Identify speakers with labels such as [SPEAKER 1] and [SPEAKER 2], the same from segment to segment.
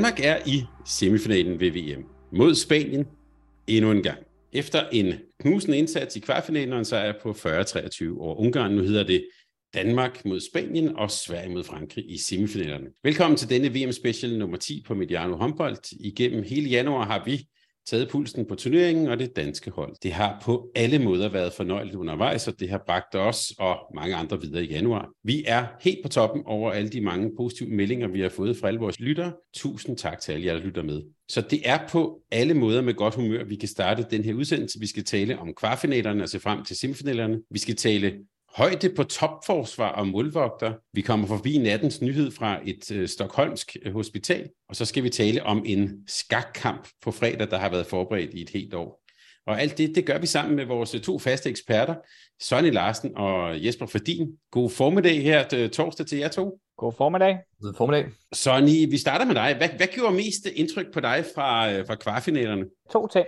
[SPEAKER 1] Danmark er i semifinalen ved VM mod Spanien endnu en gang. Efter en knusende indsats i kvartfinalen og en sejr på 40-23 over Ungarn, nu hedder det Danmark mod Spanien og Sverige mod Frankrig i semifinalerne. Velkommen til denne VM-special nummer 10 på Mediano Håndbold. Igennem hele januar har vi taget pulsen på turneringen og det danske hold. Det har på alle måder været fornøjeligt undervejs, og det har bragt os og mange andre videre i januar. Vi er helt på toppen over alle de mange positive meldinger, vi har fået fra alle vores lyttere. Tusind tak til alle jer, der lytter med. Så det er på alle måder med godt humør, vi kan starte den her udsendelse. Vi skal tale om kvartfinalerne og se frem til semifinalerne. Vi skal tale Højde på topforsvar og målvogter. Vi kommer forbi nattens nyhed fra et øh, stokholmsk øh, hospital, og så skal vi tale om en skakkamp på fredag, der har været forberedt i et helt år. Og alt det, det gør vi sammen med vores to faste eksperter, Sonny Larsen og Jesper Fordin. God formiddag her øh, torsdag til jer to.
[SPEAKER 2] God formiddag.
[SPEAKER 3] God formiddag.
[SPEAKER 1] Sonny, vi starter med dig. Hvad, hvad gjorde mest indtryk på dig fra, øh, fra kvartfinalerne?
[SPEAKER 2] To ting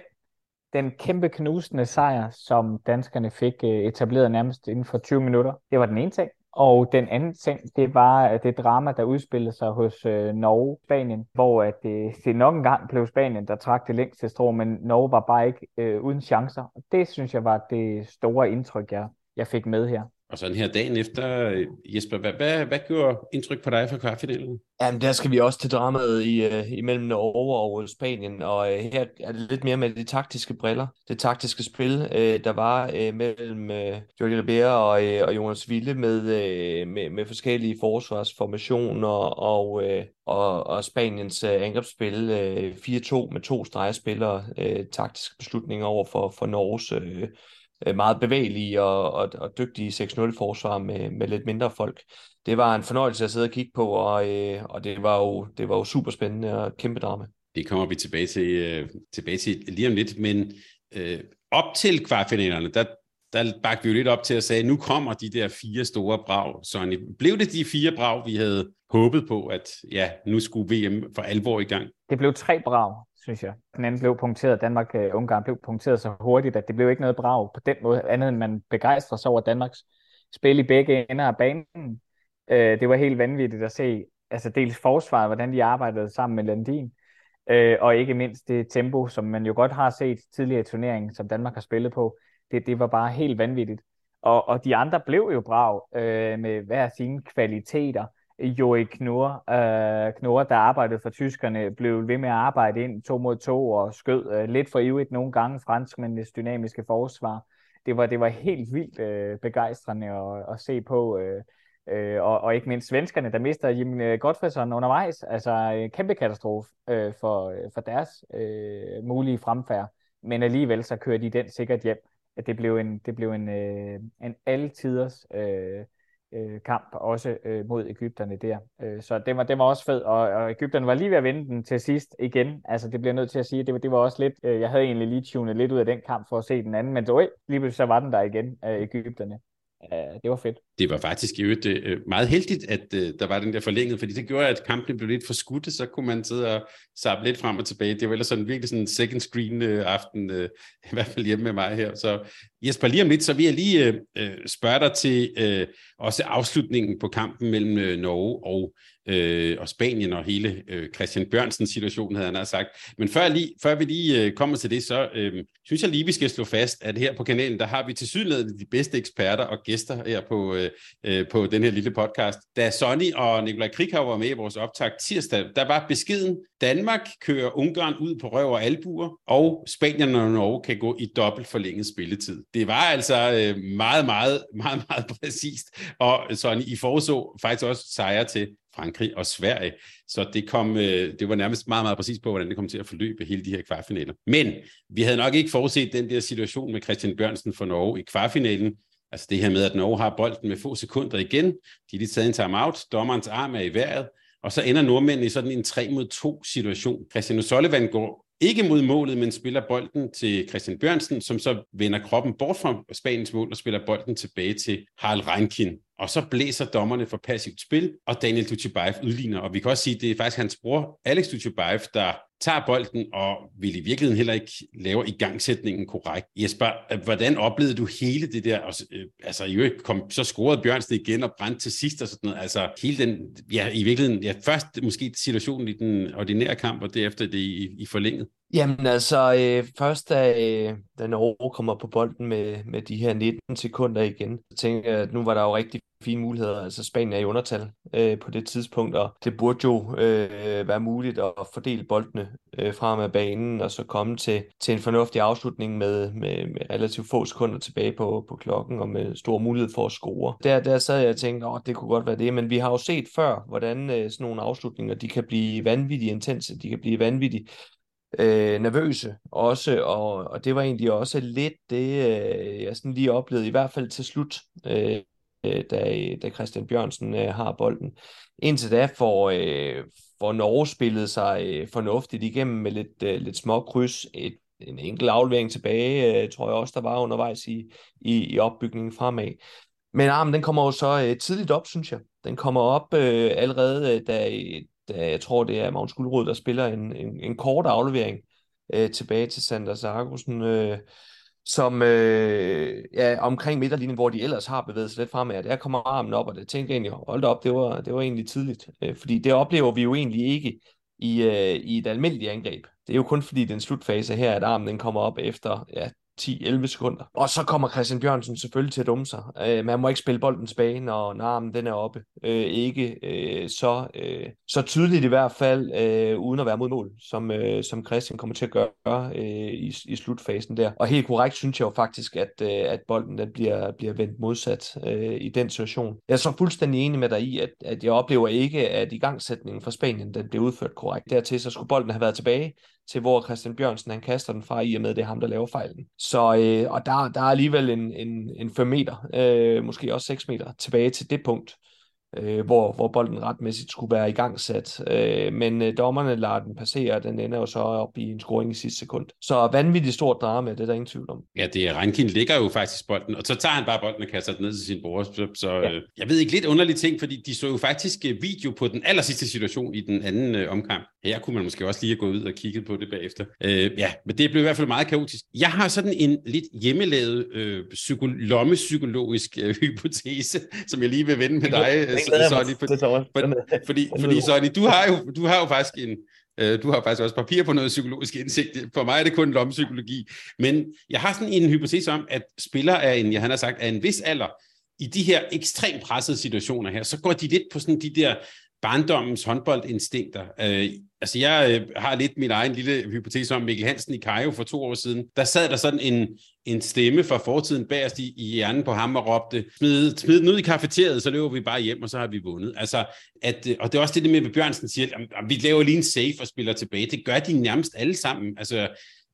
[SPEAKER 2] den kæmpe knusende sejr, som danskerne fik øh, etableret nærmest inden for 20 minutter. Det var den ene ting. Og den anden ting, det var det drama, der udspillede sig hos øh, Norge, Spanien, hvor at øh, det, det nok engang blev Spanien, der trak det længste strå, men Norge var bare ikke øh, uden chancer. Det synes jeg var det store indtryk, jeg, jeg fik med her.
[SPEAKER 1] Og sådan her dagen efter, øh, Jesper, hvad, hvad, hvad gjorde indtryk på dig fra kvartfinalen?
[SPEAKER 3] Jamen, der skal vi også til dramaet i, uh, imellem Norge og Spanien, og uh, her er det lidt mere med de taktiske briller, det taktiske spil, uh, der var uh, mellem uh, Jordi Ribera og, uh, og Jonas Ville med, uh, med, med forskellige forsvarsformationer og, uh, og, og Spaniens uh, angrebsspil uh, 4-2 med to stregspillere, uh, taktiske beslutninger over for, for Norges uh, meget bevægelige og, og, og dygtige 6-0-forsvar med, med lidt mindre folk. Det var en fornøjelse at sidde og kigge på, og, øh, og det, var jo, det var jo super spændende og kæmpe drama.
[SPEAKER 1] Det kommer vi tilbage til, øh, tilbage til lige om lidt, men øh, op til kvartfinalerne, der, der bagte vi jo lidt op til at sige, nu kommer de der fire store brag. Så blev det de fire brag, vi havde håbet på, at ja, nu skulle VM for alvor i gang?
[SPEAKER 2] Det blev tre brag synes jeg. Den anden blev punkteret, Danmark-Ungarn øh, blev punkteret så hurtigt, at det blev ikke noget brag på den måde, andet end man begejstrer sig over Danmarks spil i begge ender af banen. Øh, det var helt vanvittigt at se, altså dels forsvaret, hvordan de arbejdede sammen med Landin, øh, og ikke mindst det tempo, som man jo godt har set tidligere i turneringen, som Danmark har spillet på. Det, det var bare helt vanvittigt. Og, og de andre blev jo brav øh, med hver sine kvaliteter. Joey Knur, øh, Knur, der arbejdede for tyskerne, blev ved med at arbejde ind to mod to og skød øh, lidt for ivrigt nogle gange franskmændenes dynamiske forsvar. Det var, det var helt vildt øh, begejstrende at, at se på. Øh, øh, og, og ikke mindst svenskerne, der mister Jim øh, Godfredsson undervejs. Altså en kæmpe katastrofe øh, for, øh, for deres øh, mulige fremfærd. Men alligevel så kører de den sikkert hjem. Det blev en, det blev en, øh, en altiders øh, øh, kamp, også øh, mod Ægypterne der. Øh, så det var, det var også fed, og, og Ægypterne var lige ved at vinde den til sidst igen. Altså det bliver nødt til at sige, det, det var også lidt, øh, jeg havde egentlig lige tunet lidt ud af den kamp for at se den anden, men øh, lige pludselig så var den der igen, øh, Ægypterne. Det var fedt.
[SPEAKER 1] Det var faktisk i øvrigt øh, meget heldigt, at øh, der var den der forlængede, fordi det gjorde, at kampen blev lidt for skudt, så kunne man sidde og sappe lidt frem og tilbage. Det var ellers sådan virkelig sådan en second screen øh, aften, i hvert fald hjemme med mig her. Så Jesper, lige om lidt, så vil jeg lige øh, øh, spørge dig til øh, også afslutningen på kampen mellem øh, Norge og øh, og Spanien og hele øh, Christian Bjørnsens situation, havde han sagt. Men før, lige, før vi lige øh, kommer til det, så øh, synes jeg lige, vi skal slå fast, at her på kanalen, der har vi til synligheden de bedste eksperter og gæster her på, øh, øh, på den her lille podcast. Da Sonny og Nikolaj Krikhav var med i vores optag tirsdag, der var beskeden, Danmark kører Ungarn ud på røv og albuer, og Spanien og Norge kan gå i dobbelt forlænget spilletid det var altså øh, meget, meget, meget, meget præcist. Og sådan, I foreså faktisk også sejre til Frankrig og Sverige. Så det, kom, øh, det var nærmest meget, meget præcist på, hvordan det kom til at forløbe hele de her kvartfinaler. Men vi havde nok ikke forudset den der situation med Christian Bjørnsen for Norge i kvartfinalen. Altså det her med, at Norge har bolden med få sekunder igen. De er lige taget en timeout. Dommerens arm er i vejret. Og så ender nordmændene i sådan en 3 mod 2 situation. Christian O'Sullivan går ikke mod målet, men spiller bolden til Christian Bjørnsen, som så vender kroppen bort fra Spaniens mål og spiller bolden tilbage til Harald Reinkin. Og så blæser dommerne for passivt spil, og Daniel Dutjebaev udligner. Og vi kan også sige, at det er faktisk hans bror, Alex Dutjebaev, der tager bolden og vil i virkeligheden heller ikke lave igangsætningen korrekt. Jesper, hvordan oplevede du hele det der? Øh, altså, i øvrigt kom, så scorede Bjørnsen igen og brændte til sidst og sådan noget. Altså, hele den, ja, i virkeligheden, ja, først måske situationen i den ordinære kamp, og derefter det i, i forlænget.
[SPEAKER 3] Jamen altså, øh, først da, øh, da Norge kommer på bolden med, med de her 19 sekunder igen, så tænker jeg, at nu var der jo rigtig fine muligheder. Altså Spanien er i undertal øh, på det tidspunkt, og det burde jo øh, være muligt at fordele boldene øh, frem af banen, og så komme til, til en fornuftig afslutning med, med, med relativt få sekunder tilbage på, på klokken, og med stor mulighed for at score. Der, der sad jeg og tænkte, at det kunne godt være det, men vi har jo set før, hvordan øh, sådan nogle afslutninger, de kan blive vanvittigt intense, de kan blive vanvittigt øh, nervøse også, og, og det var egentlig også lidt det, øh, jeg sådan lige oplevede, i hvert fald til slut, øh, Øh, da, da Christian Bjørnsen øh, har bolden. Indtil da får, øh, får Norge spillet sig øh, fornuftigt igennem med lidt, øh, lidt små kryds, et, en enkelt aflevering tilbage, øh, tror jeg også, der var undervejs i, i, i opbygningen fremad. Men armen, den kommer jo så øh, tidligt op, synes jeg. Den kommer op øh, allerede, øh, da, da jeg tror, det er Magnus Guldrød, der spiller en, en, en kort aflevering øh, tilbage til Sander Sargussen, øh, som øh, ja, omkring midterlinjen, hvor de ellers har bevæget sig lidt fremad. Der kommer armen op, og det tænkte jeg egentlig, hold op, det var, det var egentlig tidligt. Øh, fordi det oplever vi jo egentlig ikke i, øh, i et almindeligt angreb. Det er jo kun fordi den slutfase her, at armen den kommer op efter ja, 10-11 sekunder. Og så kommer Christian Bjørnsen selvfølgelig til at dumme sig. Øh, man må ikke spille bolden tilbage, når, når armen den er oppe. Øh, ikke øh, så, øh, så tydeligt i hvert fald, øh, uden at være mod mål, som, øh, som Christian kommer til at gøre øh, i, i slutfasen der. Og helt korrekt synes jeg jo faktisk, at, øh, at bolden den bliver, bliver vendt modsat øh, i den situation. Jeg er så fuldstændig enig med dig i, at, at jeg oplever ikke, at igangsætningen for Spanien den bliver udført korrekt. Dertil så skulle bolden have været tilbage, til hvor Christian Bjørnsen han kaster den fra, i og med det er ham, der laver fejlen. Så, øh, og der, der er alligevel en, en, en 5 meter, øh, måske også 6 meter tilbage til det punkt, øh, hvor, hvor bolden retmæssigt skulle være i gang sat. Øh, men øh, dommerne lader den passere, og den ender jo så op i en scoring i sidste sekund. Så vanvittigt stort drama, det er der ingen tvivl om.
[SPEAKER 1] Ja, det er Rankin ligger jo faktisk bolden, og så tager han bare bolden og kaster den ned til sin bror. Så, så ja. øh, jeg ved ikke, lidt underlige ting, fordi de så jo faktisk øh, video på den aller sidste situation i den anden øh, omkamp. Her kunne man måske også lige have gået ud og kigget på det bagefter. Øh, ja, men det blev i hvert fald meget kaotisk. Jeg har sådan en lidt hjemmelavet øh, psyko- lommepsykologisk øh, hypotese, som jeg lige vil vende med dig, Sonny. For, for, fordi, fordi Sonny, du har jo, du har jo faktisk en, øh, du har faktisk også papir på noget psykologisk indsigt. For mig er det kun lommepsykologi. Men jeg har sådan en hypotese om, at spillere er en, jeg han har sagt, er en vis alder, i de her ekstremt pressede situationer her, så går de lidt på sådan de der barndommens håndboldinstinkter. Øh, altså jeg øh, har lidt min egen lille hypotese om Mikkel Hansen i Kajo for to år siden. Der sad der sådan en, en stemme fra fortiden bagerst i, i hjernen på ham og råbte, smid, smid den ud i kafeteriet, så løber vi bare hjem, og så har vi vundet. Altså, at, og det er også det med, at Bjørnsen siger, at, at vi laver lige en safe og spiller tilbage. Det gør de nærmest alle sammen. Altså,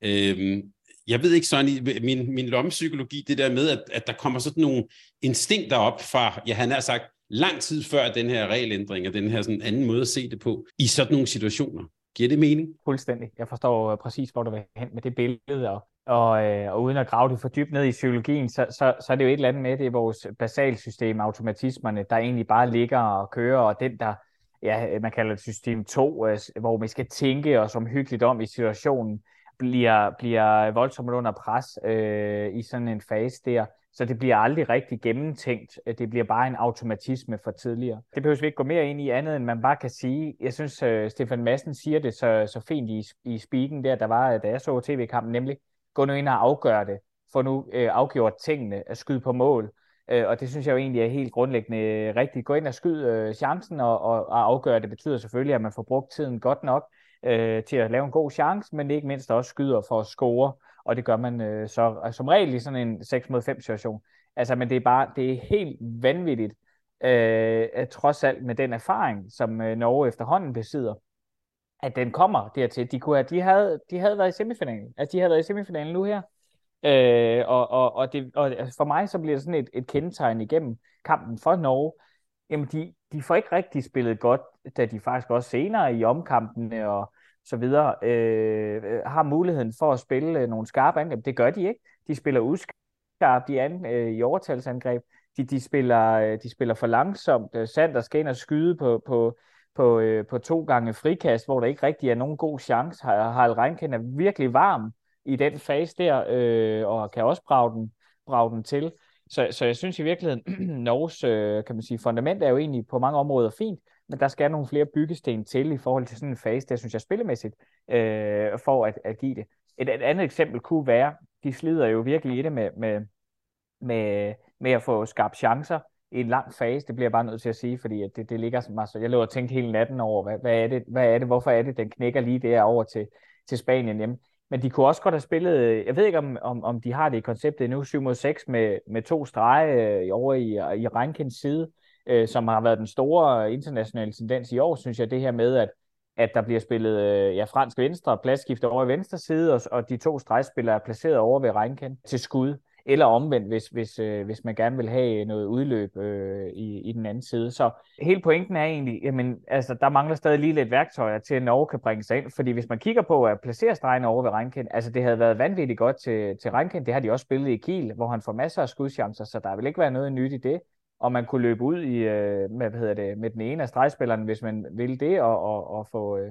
[SPEAKER 1] øhm, jeg ved ikke sådan, min, min lommepsykologi, det der med, at, at der kommer sådan nogle instinkter op fra, ja, han har sagt, lang tid før den her regelændring og den her sådan anden måde at se det på, i sådan nogle situationer. Giver det mening?
[SPEAKER 2] Fuldstændig. Jeg forstår præcis, hvor du vil hen med det billede, og, og, øh, og uden at grave det for dybt ned i psykologien, så, så, så er det jo et eller andet med, det er vores basalsystem, automatismerne, der egentlig bare ligger og kører, og den, der, ja, man kalder det system 2, øh, hvor vi skal tænke os omhyggeligt om i situationen, bliver, bliver voldsomt under pres øh, i sådan en fase der. Så det bliver aldrig rigtig gennemtænkt. Øh, det bliver bare en automatisme for tidligere. Det behøver vi ikke gå mere ind i andet, end man bare kan sige. Jeg synes, uh, Stefan Madsen siger det så, så fint i, i speaken der, der var, øh, da jeg så tv-kampen, nemlig gå nu ind og afgør det. Få nu uh, afgjort tingene, at skyde på mål. Uh, og det synes jeg jo egentlig er helt grundlæggende rigtigt. Gå ind og skyd uh, chancen og, og, og afgøre det betyder selvfølgelig, at man får brugt tiden godt nok uh, til at lave en god chance, men ikke mindst også skyder for at score og det gør man øh, så altså, som regel i sådan en 6 mod 5 situation. Altså, men det er bare, det er helt vanvittigt, øh, at trods alt med den erfaring, som øh, Norge efterhånden besidder, at den kommer dertil. De, kunne have, de, havde, de havde været i semifinalen. Altså, de havde været i semifinalen nu her. Øh, og, og, og, det, og altså, for mig så bliver det sådan et, et kendetegn igennem kampen for Norge. Jamen, de, de får ikke rigtig spillet godt, da de faktisk også senere i omkampene og så videre øh, øh, har muligheden for at spille øh, nogle skarpe angreb. Det gør de ikke. De spiller uskarpt de an, øh, i overtalsangreb. De, de, spiller, øh, de spiller for langsomt. Sander skal ind og skyde på, på, på, øh, på to gange frikast, hvor der ikke rigtig er nogen god chance. Harald Reinken er virkelig varm i den fase der, øh, og kan også brage den, brage den til. Så, så jeg synes i virkeligheden, Norges øh, kan man sige, fundament er jo egentlig på mange områder fint, men der skal nogle flere byggesten til i forhold til sådan en fase, der synes jeg spillemæssigt, øh, for at, at give det. Et, et andet eksempel kunne være, de slider jo virkelig i det med, med, med, med at få skabt chancer i en lang fase, det bliver jeg bare nødt til at sige, fordi at det, det ligger som altså, jeg lå og tænkte hele natten over, hvad, hvad, er det, hvad er det, hvorfor er det, den knækker lige der over til, til Spanien hjemme. Men de kunne også godt have spillet, jeg ved ikke om, om, om de har det i konceptet nu, 7 mod 6 med, med to strege øh, over i, i Reinkens side, øh, som har været den store internationale tendens i år, synes jeg, det her med, at, at der bliver spillet øh, ja, fransk venstre, pladsskift over i venstre side, og, og de to stregspillere er placeret over ved Reinken til skud. Eller omvendt, hvis, hvis, øh, hvis man gerne vil have noget udløb øh, i, i den anden side. Så hele pointen er egentlig, jamen, altså, der mangler stadig lige lidt værktøjer til, at Norge kan bringe sig ind, fordi hvis man kigger på at placere stregen over ved Reinken, altså det havde været vanvittigt godt til, til Reinken, det har de også spillet i Kiel, hvor han får masser af skudchancer, så der vil ikke være noget nyt i det og man kunne løbe ud i, øh, med, hvad hedder det, med den ene af stregspillerne, hvis man ville det, og, og, og få, øh,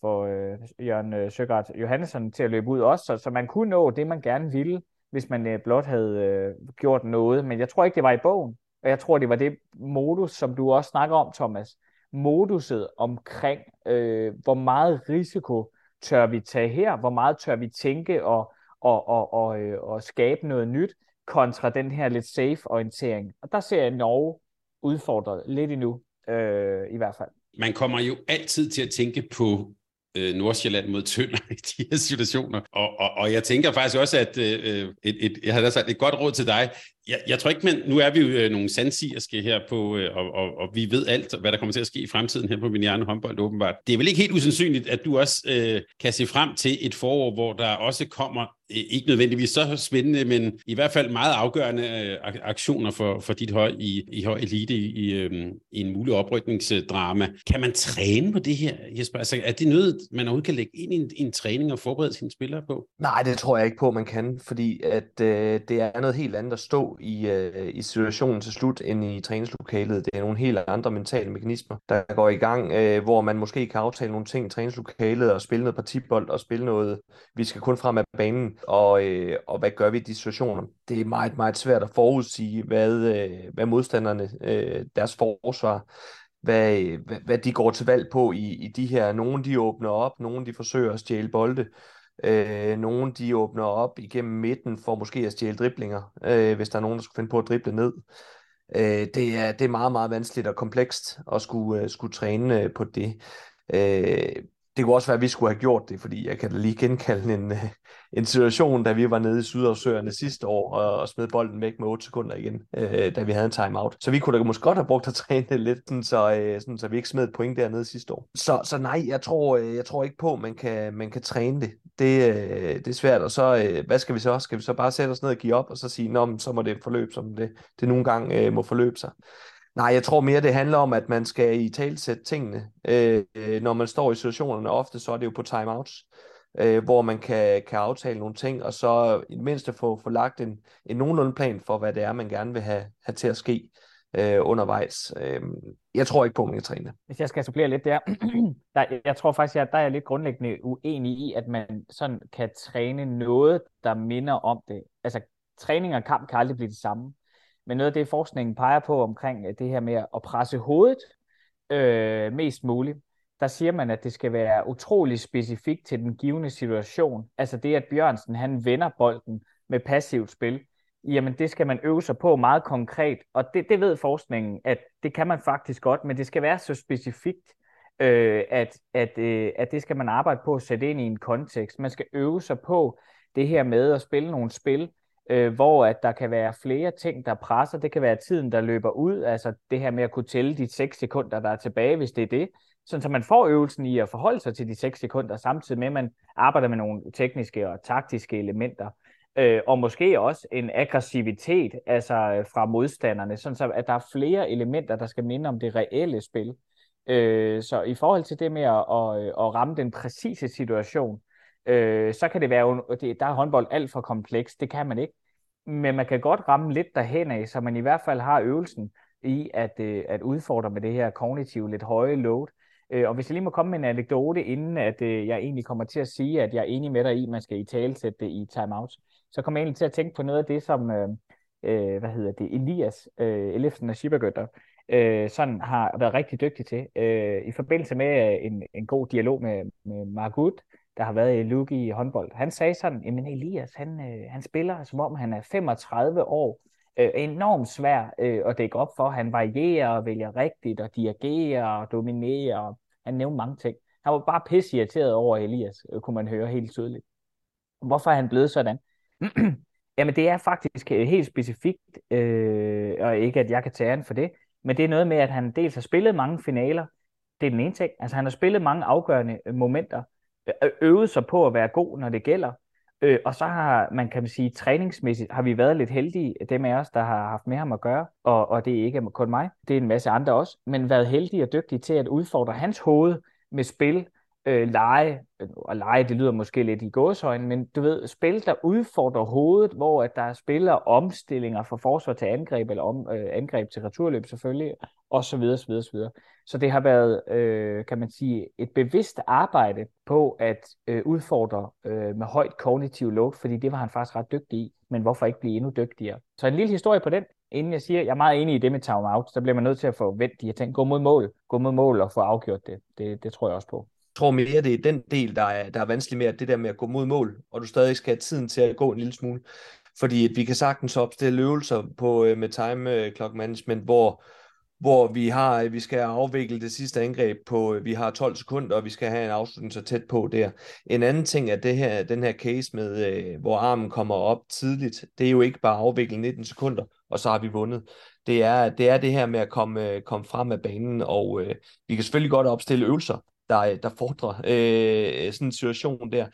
[SPEAKER 2] få øh, Jørgen øh, Søgaard Johansson til at løbe ud også, så, så man kunne nå det, man gerne ville, hvis man øh, blot havde øh, gjort noget. Men jeg tror ikke, det var i bogen. Og jeg tror, det var det modus, som du også snakker om, Thomas. Moduset omkring, øh, hvor meget risiko tør vi tage her, hvor meget tør vi tænke og, og, og, og, øh, og skabe noget nyt, kontra den her lidt safe-orientering. Og der ser jeg Norge udfordret lidt endnu, øh, i hvert fald.
[SPEAKER 1] Man kommer jo altid til at tænke på øh, Nordsjælland mod Tønder i de her situationer. Og, og, og jeg tænker faktisk også, at øh, øh et, et, jeg har sagt et godt råd til dig. Jeg, jeg tror ikke, men nu er vi jo øh, nogle sandsigerske her på, øh, og, og, og vi ved alt, hvad der kommer til at ske i fremtiden her på Minierne håndbold åbenbart. Det er vel ikke helt usandsynligt, at du også øh, kan se frem til et forår, hvor der også kommer øh, ikke nødvendigvis så spændende, men i hvert fald meget afgørende øh, aktioner for, for dit hold i, i høj elite i, i, øh, i en mulig oprykningsdrama. Kan man træne på det her, Jesper? Altså, er det noget, man overhovedet kan lægge ind i en, en træning og forberede sine spillere på?
[SPEAKER 3] Nej, det tror jeg ikke på, man kan, fordi at øh, det er noget helt andet at stå i, øh, i situationen til slut, end i træningslokalet. Det er nogle helt andre mentale mekanismer, der går i gang, øh, hvor man måske kan aftale nogle ting i træningslokalet og spille noget partibold og spille noget, vi skal kun frem af banen og, øh, og hvad gør vi i de situationer? Det er meget, meget svært at forudsige, hvad, øh, hvad modstanderne, øh, deres forsvar, hvad, øh, hvad, hvad de går til valg på i, i de her. Nogle de åbner op, nogle de forsøger at stjæle bolde, øh, nogle de åbner op igennem midten for måske at stjæle driblinger, øh, hvis der er nogen, der skulle finde på at drible ned. Øh, det, er, det er meget, meget vanskeligt og komplekst at skulle, øh, skulle træne øh, på det. Øh, det kunne også være, at vi skulle have gjort det, fordi jeg kan da lige genkalde en, øh, en situation, da vi var nede i Sydafsøerne sidste år og, og smed bolden væk med 8 sekunder igen, øh, da vi havde en timeout. Så vi kunne da måske godt have brugt at træne det lidt, sådan, så, øh, sådan, så vi ikke smed et point dernede sidste år. Så, så nej, jeg tror, øh, jeg tror ikke på, at man kan, man kan træne det. Det, øh, det er svært, og så, øh, hvad skal vi så? Skal vi så bare sætte os ned og give op, og så sige, Nå, så må det forløbe, som det, det nogle gange øh, må forløbe sig. Nej, jeg tror mere, det handler om, at man skal i talsætte tingene, øh, øh, når man står i situationerne. Ofte så er det jo på timeouts, øh, hvor man kan, kan aftale nogle ting, og så i det mindste få, få lagt en, en nogenlunde plan for, hvad det er, man gerne vil have, have til at ske øh, undervejs. Øh, jeg tror ikke på, at man kan træne
[SPEAKER 2] Hvis jeg skal supplere lidt der, der jeg tror faktisk, at der er jeg lidt grundlæggende uenig i, at man sådan kan træne noget, der minder om det. Altså, træning og kamp kan aldrig blive det samme. Men noget af det, forskningen peger på omkring øh, det her med at presse hovedet øh, mest muligt, der siger man, at det skal være utrolig specifikt til den givende situation. Altså det, at Bjørnsen han vender bolden med passivt spil, jamen det skal man øve sig på meget konkret. Og det, det ved forskningen, at det kan man faktisk godt, men det skal være så specifikt, øh, at, at, øh, at det skal man arbejde på at sætte ind i en kontekst. Man skal øve sig på det her med at spille nogle spil, øh, hvor at der kan være flere ting, der presser. Det kan være tiden, der løber ud, altså det her med at kunne tælle de 6 sekunder, der er tilbage, hvis det er det. Sådan, så man får øvelsen i at forholde sig til de 6 sekunder, samtidig med, at man arbejder med nogle tekniske og taktiske elementer. Øh, og måske også en aggressivitet altså øh, fra modstanderne, sådan så at der er flere elementer, der skal minde om det reelle spil. Øh, så i forhold til det med at, at, øh, at ramme den præcise situation, øh, så kan det være, det, der er håndbold alt for kompleks, det kan man ikke. Men man kan godt ramme lidt derhen af, så man i hvert fald har øvelsen i at, øh, at udfordre med det her kognitive lidt høje load. Øh, og hvis jeg lige må komme med en anekdote, inden at øh, jeg egentlig kommer til at sige, at jeg er enig med dig i, at man skal i talsætte det i timeout, så kommer jeg egentlig til at tænke på noget af det, som øh, øh, hvad hedder det, Elias øh, Elefsen og Schiebergötter, øh, sådan har været rigtig dygtig til. Øh, I forbindelse med øh, en, en god dialog med, med Margut, der har været i Lugi i håndbold. Han sagde sådan, at Elias, han, øh, han spiller som om han er 35 år. Øh, enormt svær øh, at dække op for. Han varierer og vælger rigtigt og dirigerer og dominerer. Han nævner mange ting. Han var bare pisse irriteret over Elias, øh, kunne man høre helt tydeligt. Hvorfor er han blevet sådan? Jamen det er faktisk øh, helt specifikt, øh, og ikke at jeg kan tage for det, men det er noget med, at han dels har spillet mange finaler, det er den ene ting, altså han har spillet mange afgørende øh, momenter, Øh, øvet sig på at være god, når det gælder, øh, og så har man, kan man sige, træningsmæssigt har vi været lidt heldige, dem af os, der har haft med ham at gøre, og, og det er ikke kun mig, det er en masse andre også, men været heldige og dygtige til at udfordre hans hoved med spil, øh, lege, og lege, det lyder måske lidt i gåshøjne, men du ved, spil, der udfordrer hovedet, hvor at der spiller omstillinger fra forsvar til angreb, eller om, øh, angreb til returløb selvfølgelig, og så videre, så videre, så videre. Så det har været, øh, kan man sige, et bevidst arbejde på at øh, udfordre øh, med højt kognitiv load, fordi det var han faktisk ret dygtig i, men hvorfor ikke blive endnu dygtigere? Så en lille historie på den, inden jeg siger, jeg er meget enig i det med timeout, så bliver man nødt til at få vendt de her ting, gå mod mål, gå mod mål og få afgjort det. Det, det tror jeg også på
[SPEAKER 3] tror mere, det er den del, der er, der er vanskelig med, at det der med at gå mod mål, og du stadig skal have tiden til at gå en lille smule. Fordi at vi kan sagtens opstille øvelser på, øh, med time øh, clock management, hvor, hvor vi har øh, vi skal afvikle det sidste angreb på, øh, vi har 12 sekunder, og vi skal have en afslutning så tæt på der. En anden ting er det her, den her case med, øh, hvor armen kommer op tidligt. Det er jo ikke bare afvikle 19 sekunder, og så har vi vundet. Det er det, er det her med at komme, komme frem af banen, og øh, vi kan selvfølgelig godt opstille øvelser, der, øh, der fordrer øh, sådan en situation der.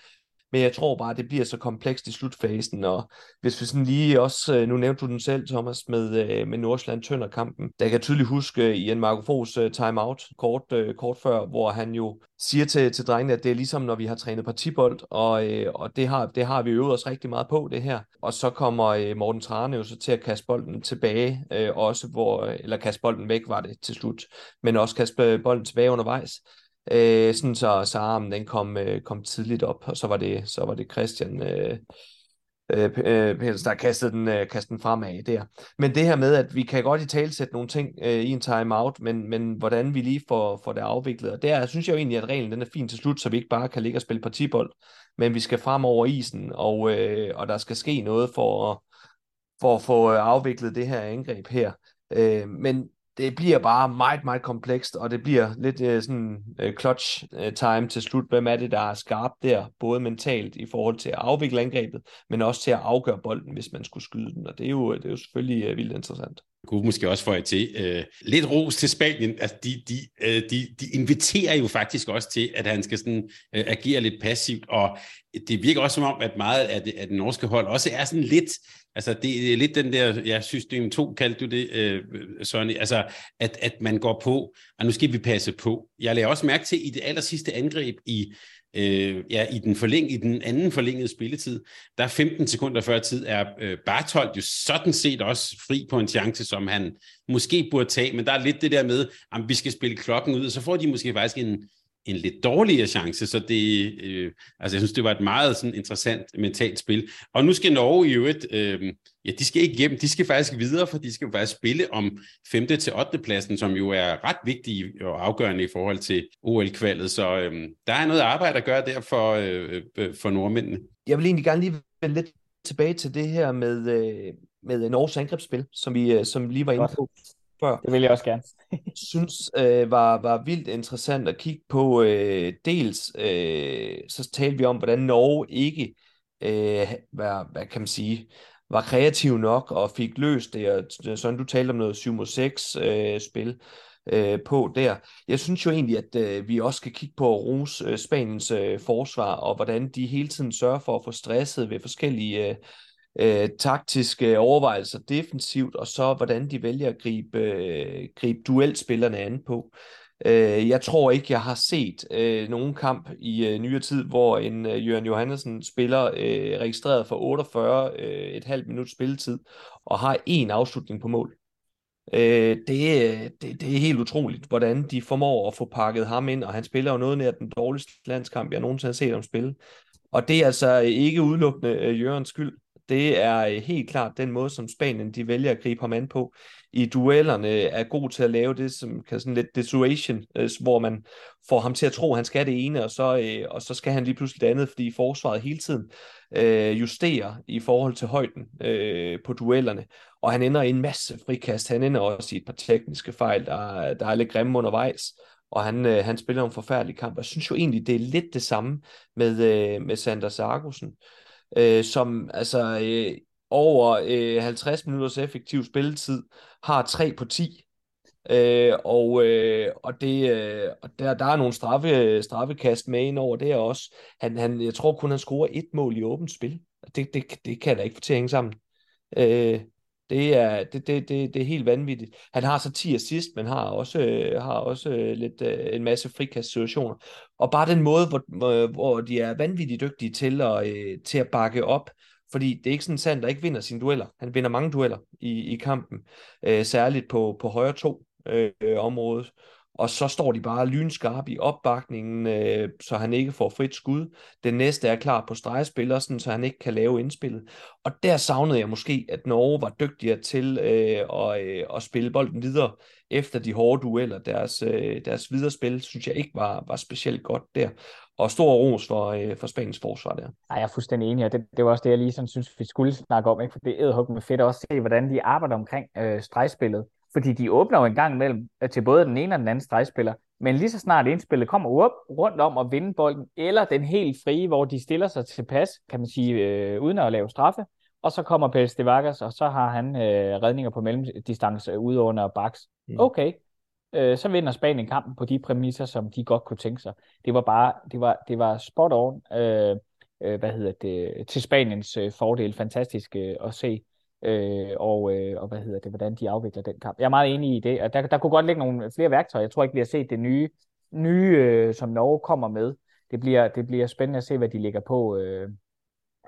[SPEAKER 3] Men jeg tror bare, det bliver så komplekst i slutfasen, og hvis vi sådan lige også, øh, nu nævnte du den selv, Thomas, med, øh, med Nordsjælland Tønder kampen, der kan jeg tydeligt huske i en Marco Fos timeout kort, kort før, hvor han jo siger til, til drengene, at det er ligesom, når vi har trænet partibold, og, og det, har, det har vi øvet os rigtig meget på, det her. Og så kommer Morten Trane jo så til at kaste bolden tilbage, også hvor, eller kaste bolden væk var det til slut, men også kaste bolden tilbage undervejs øh, sådan så, så armen den kom, øh, kom tidligt op, og så var det, så var det Christian øh, øh, øh der kastede den, øh, kastede den fremad der. Men det her med, at vi kan godt i tale sætte nogle ting øh, i en timeout, men, men hvordan vi lige får, får det afviklet, og der synes jeg jo egentlig, at reglen den er fin til slut, så vi ikke bare kan ligge og spille partibold, men vi skal frem over isen, og, øh, og der skal ske noget for at, for at få øh, afviklet det her angreb her. Øh, men det bliver bare meget, meget komplekst, og det bliver lidt øh, sådan øh, clutch øh, time til slut. Hvem er det, der er skarpt der, både mentalt i forhold til at afvikle angrebet, men også til at afgøre bolden, hvis man skulle skyde den, og det er jo, det er jo selvfølgelig øh, vildt interessant.
[SPEAKER 1] Kunne måske også få jer til. Øh, lidt ros til Spanien. Altså, de, de, øh, de, de inviterer jo faktisk også til, at han skal sådan, øh, agere lidt passivt, og det virker også som om, at meget af det, af det norske hold også er sådan lidt Altså, det er lidt den der, ja, system 2 kaldte du det, øh, Søren, altså, at, at man går på, og nu skal vi passe på. Jeg lagde også mærke til, i det aller sidste angreb i, øh, ja, i, den forlæng, i den anden forlængede spilletid, der 15 sekunder før tid, er øh, Bartolt jo sådan set også fri på en chance, som han måske burde tage, men der er lidt det der med, at vi skal spille klokken ud, og så får de måske faktisk en, en lidt dårligere chance, så det, øh, altså jeg synes, det var et meget sådan interessant mentalt spil. Og nu skal Norge i øvrigt, øh, ja, de skal ikke hjem, de skal faktisk videre, for de skal faktisk spille om 5. til 8. pladsen, som jo er ret vigtig og afgørende i forhold til OL-kvalet, så øh, der er noget arbejde at gøre der for, øh, øh, for nordmændene.
[SPEAKER 3] Jeg vil egentlig gerne lige vende lidt tilbage til det her med, øh, med Norges angrebsspil, som vi, øh, som vi lige var inde på
[SPEAKER 2] før. Det vil jeg også gerne.
[SPEAKER 3] synes øh, var, var vildt interessant at kigge på. Øh, dels øh, så talte vi om, hvordan Norge ikke øh, hvad, hvad kan man sige, var kreativ nok og fik løst det, og sådan du talte om noget 7 mod 6 øh, spil øh, på der. Jeg synes jo egentlig, at øh, vi også skal kigge på rose øh, Spaniens øh, forsvar, og hvordan de hele tiden sørger for at få stresset ved forskellige øh, øh, taktiske overvejelser defensivt, og så hvordan de vælger at gribe, øh, gribe duelspillerne an på. Øh, jeg tror ikke, jeg har set øh, nogen kamp i øh, nyere tid, hvor en øh, Jørgen Johansen spiller øh, registreret for 48 øh, et halvt minut spilletid, og har en afslutning på mål. Øh, det, det, det er helt utroligt, hvordan de formår at få pakket ham ind, og han spiller jo noget nær den dårligste landskamp, jeg nogensinde har set ham spille. Og det er altså ikke udelukkende øh, Jørgens skyld. Det er øh, helt klart den måde, som Spanien de vælger at gribe ham an på. I duellerne er god til at lave det, som kan sådan lidt dissuasion, øh, hvor man får ham til at tro, at han skal det ene, og så, øh, og så skal han lige pludselig det andet, fordi forsvaret hele tiden øh, justerer i forhold til højden øh, på duellerne. Og han ender i en masse frikast. Han ender også i et par tekniske fejl, der, der er lidt grimme undervejs og han, øh, han spiller en forfærdelig kamp. Jeg synes jo egentlig, det er lidt det samme med, øh, med Sander Sargussen øh, som altså øh, over øh, 50 minutters effektiv spilletid har 3 på 10. Øh, og øh, og det, øh, og der, der er nogle straffe, straffekast med ind over det også. Han, han, jeg tror kun, han scorer et mål i åbent spil. Det, det, det kan da ikke få til at hænge sammen. Øh, det er, det, det, det, det er helt vanvittigt. Han har så 10 assist, men har også, øh, har også øh, lidt, øh, en masse frikast-situationer. Og bare den måde, hvor, hvor de er vanvittigt dygtige til at, øh, til at bakke op, fordi det er ikke sådan, at der ikke vinder sine dueller. Han vinder mange dueller i, i kampen, øh, særligt på, på højre to øh, området og så står de bare lynskarpe i opbakningen, øh, så han ikke får frit skud. Den næste er klar på stregspiller, sådan, så han ikke kan lave indspillet. Og der savnede jeg måske, at Norge var dygtigere til øh, at, øh, at spille bolden videre efter de hårde dueller. Deres, øh, deres videre spil, synes jeg ikke var, var specielt godt der. Og stor ros for, øh, for Spaniens forsvar der.
[SPEAKER 2] Ej, jeg er fuldstændig enig, og det, det var også det, jeg lige sådan synes, vi skulle snakke om. Ikke? For det er med fedt også se, hvordan de arbejder omkring øh, stregspillet. Fordi de åbner jo en gang imellem øh, til både den ene og den anden stregspiller. Men lige så snart indspillet kommer op rundt om at vinde bolden, eller den helt frie, hvor de stiller sig tilpas, kan man sige, øh, uden at lave straffe, og så kommer Pels de Vargas, og så har han øh, redninger på mellemdistance ude under baks. Mm. Okay, øh, så vinder Spanien kampen på de præmisser, som de godt kunne tænke sig. Det var bare, det var, det var spot on, øh, øh, hvad hedder det, til Spaniens øh, fordel. Fantastisk øh, at se øh, og, øh, og hvad hedder det, hvordan de afvikler den kamp. Jeg er meget enig i det, og der, der kunne godt ligge nogle flere værktøjer. Jeg tror ikke, vi har set det nye, nye øh, som Norge kommer med. Det bliver, det bliver spændende at se, hvad de ligger på øh,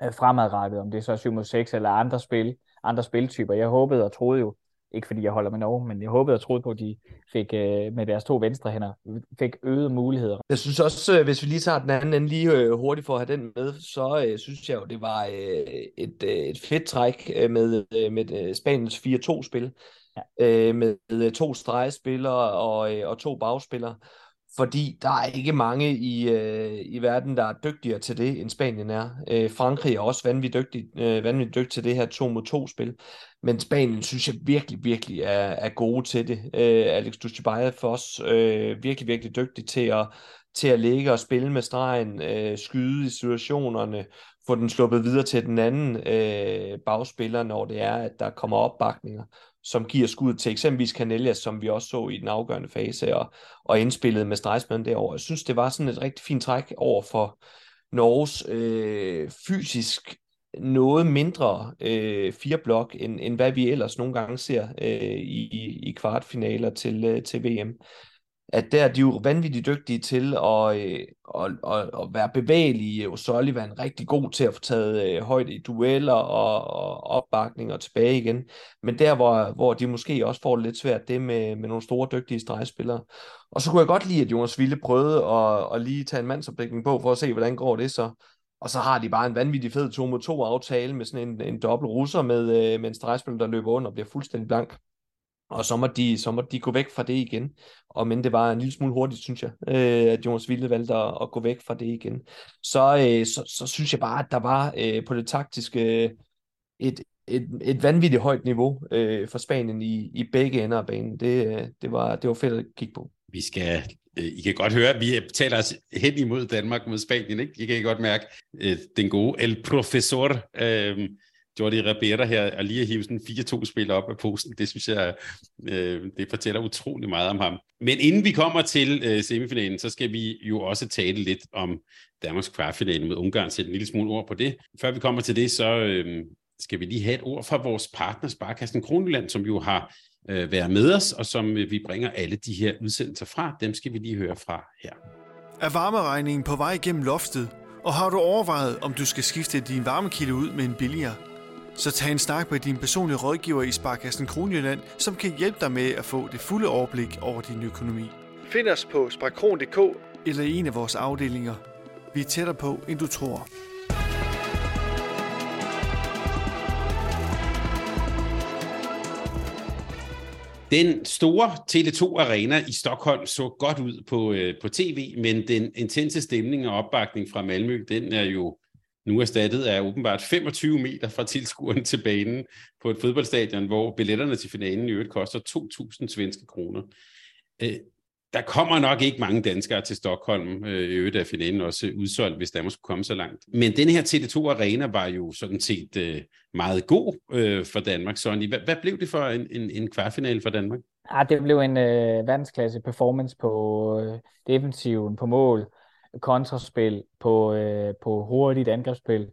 [SPEAKER 2] øh fremadrettet, om det er så 7 mod 6 eller andre spil, andre spiltyper. Jeg håbede og troede jo, ikke fordi jeg holder med Norge, men jeg håbede og troede på, at de fik øh, med deres to venstre hænder fik øget muligheder.
[SPEAKER 3] Jeg synes også, øh, hvis vi lige tager den anden ende lige øh, hurtigt for at have den med, så øh, synes jeg jo, det var øh, et, øh, et fedt træk øh, med, øh, med øh, Spaniens 4-2-spil. Ja. Øh, med øh, to stregspillere og, øh, og to bagspillere fordi der er ikke mange i, øh, i verden, der er dygtigere til det, end Spanien er. Øh, Frankrig er også vanvittigt dygtig, øh, vanvittigt dygtig til det her 2 mod 2 spil, men Spanien synes jeg virkelig, virkelig er, er gode til det. Øh, Alex Dustibaya for os øh, virkelig, virkelig dygtig til at, til at ligge og spille med stregen, øh, skyde i situationerne, få den sluppet videre til den anden øh, bagspiller, når det er, at der kommer opbakninger som giver skud til eksempelvis Canellas, som vi også så i den afgørende fase, og, og indspillet med Streisman derovre. Jeg synes, det var sådan et rigtig fint træk over for Norges øh, fysisk noget mindre øh, fireblok, end, end hvad vi ellers nogle gange ser øh, i, i kvartfinaler til, øh, til VM at der er de jo vanvittigt dygtige til at, øh, at, at, at være bevægelige. Sullivan rigtig god til at få taget øh, højde i dueller og, og opbakning og tilbage igen. Men der, hvor, hvor de måske også får det lidt svært, det med, med nogle store, dygtige stregspillere. Og så kunne jeg godt lide, at Jonas Ville prøvede at, at lige tage en mandsopdækning på, for at se, hvordan går det så. Og så har de bare en vanvittig fed 2 mod 2 aftale med sådan en, en dobbelt russer med, øh, med en stregspiller, der løber under og bliver fuldstændig blank. Og så må, de, så må de gå væk fra det igen. Og men det var en lille smule hurtigt, synes jeg, øh, at Jonas Ville valgte at, at gå væk fra det igen. Så, øh, så, så synes jeg bare, at der var øh, på det taktiske et, et, et vanvittigt højt niveau øh, for Spanien i, i begge ender af banen. Det, øh, det, var, det var fedt at kigge på.
[SPEAKER 1] Vi skal Øh, I kan godt høre, at vi taler os hen imod Danmark mod Spanien. Ikke? I kan godt mærke øh, den gode El Professor, øh, Jordi Ribera her, og lige at hive sådan 4-2 spil op af posen. Det synes jeg, øh, det fortæller utrolig meget om ham. Men inden vi kommer til øh, semifinalen, så skal vi jo også tale lidt om Danmarks kvartfinale med Ungarn. Sætte en lille smule ord på det. Før vi kommer til det, så øh, skal vi lige have et ord fra vores partner, Sparkassen Kronjylland, som jo har øh, været med os, og som øh, vi bringer alle de her udsendelser fra. Dem skal vi lige høre fra her.
[SPEAKER 4] Er varmeregningen på vej gennem loftet, og har du overvejet, om du skal skifte din varmekilde ud med en billigere? Så tag en snak med din personlige rådgiver i Sparkassen Kronjylland, som kan hjælpe dig med at få det fulde overblik over din økonomi. Find os på sparkron.dk eller i en af vores afdelinger. Vi er tættere på, end du tror.
[SPEAKER 1] Den store Tele2 Arena i Stockholm så godt ud på, øh, på tv, men den intense stemning og opbakning fra Malmø, den er jo nu erstattet af åbenbart 25 meter fra tilskueren til banen på et fodboldstadion, hvor billetterne til finalen i øvrigt koster 2.000 svenske kroner. Øh, der kommer nok ikke mange danskere til Stockholm, øh, i øvrigt af finalen også udsolgt, hvis Danmark skulle komme så langt. Men den her Tele2 Arena var jo sådan set øh, meget god øh, for Danmark. Sonny, hvad, hvad blev det for en, en, en kvartfinale for Danmark?
[SPEAKER 2] Ah, det blev en øh, verdensklasse performance på øh, defensiven, på mål, kontraspil, på, øh, på hurtigt angrebsspil.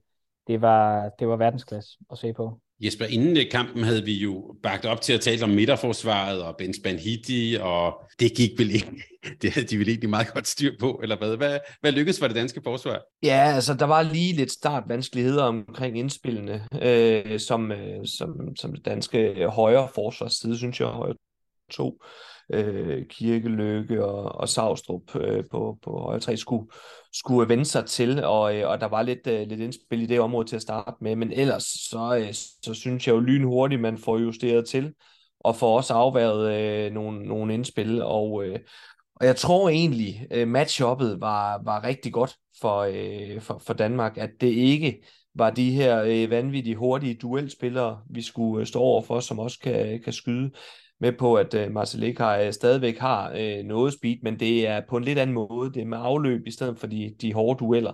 [SPEAKER 2] Det var, det var verdensklasse at se på.
[SPEAKER 1] Jesper, inden kampen havde vi jo bagt op til at tale om midterforsvaret og Ben Spanhidi, og det gik vel ikke. Det havde de vel egentlig meget godt styr på, eller hvad? Hvad, hvad lykkedes for det danske forsvar?
[SPEAKER 3] Ja, altså der var lige lidt startvanskeligheder omkring indspillene, øh, som, øh, som, som det danske højre forsvarsside, synes jeg, højre to øh, Kirkeløkke og, og Savstrup øh, på, på højre tre skulle, skulle vende sig til, og, øh, og der var lidt, øh, lidt indspil i det område til at starte med, men ellers så, øh, så synes jeg jo lynhurtigt, man får justeret til, og får også afværet øh, nogle, nogle indspil, og, øh, og jeg tror egentlig, øh, matchuppet var, var rigtig godt for, øh, for, for Danmark, at det ikke var de her øh, vanvittige hurtige duelspillere, vi skulle øh, stå over for, som også kan, kan skyde med på, at øh, Marcel har, øh, stadigvæk har øh, noget speed, men det er på en lidt anden måde. Det er med afløb i stedet for de, de hårde dueller.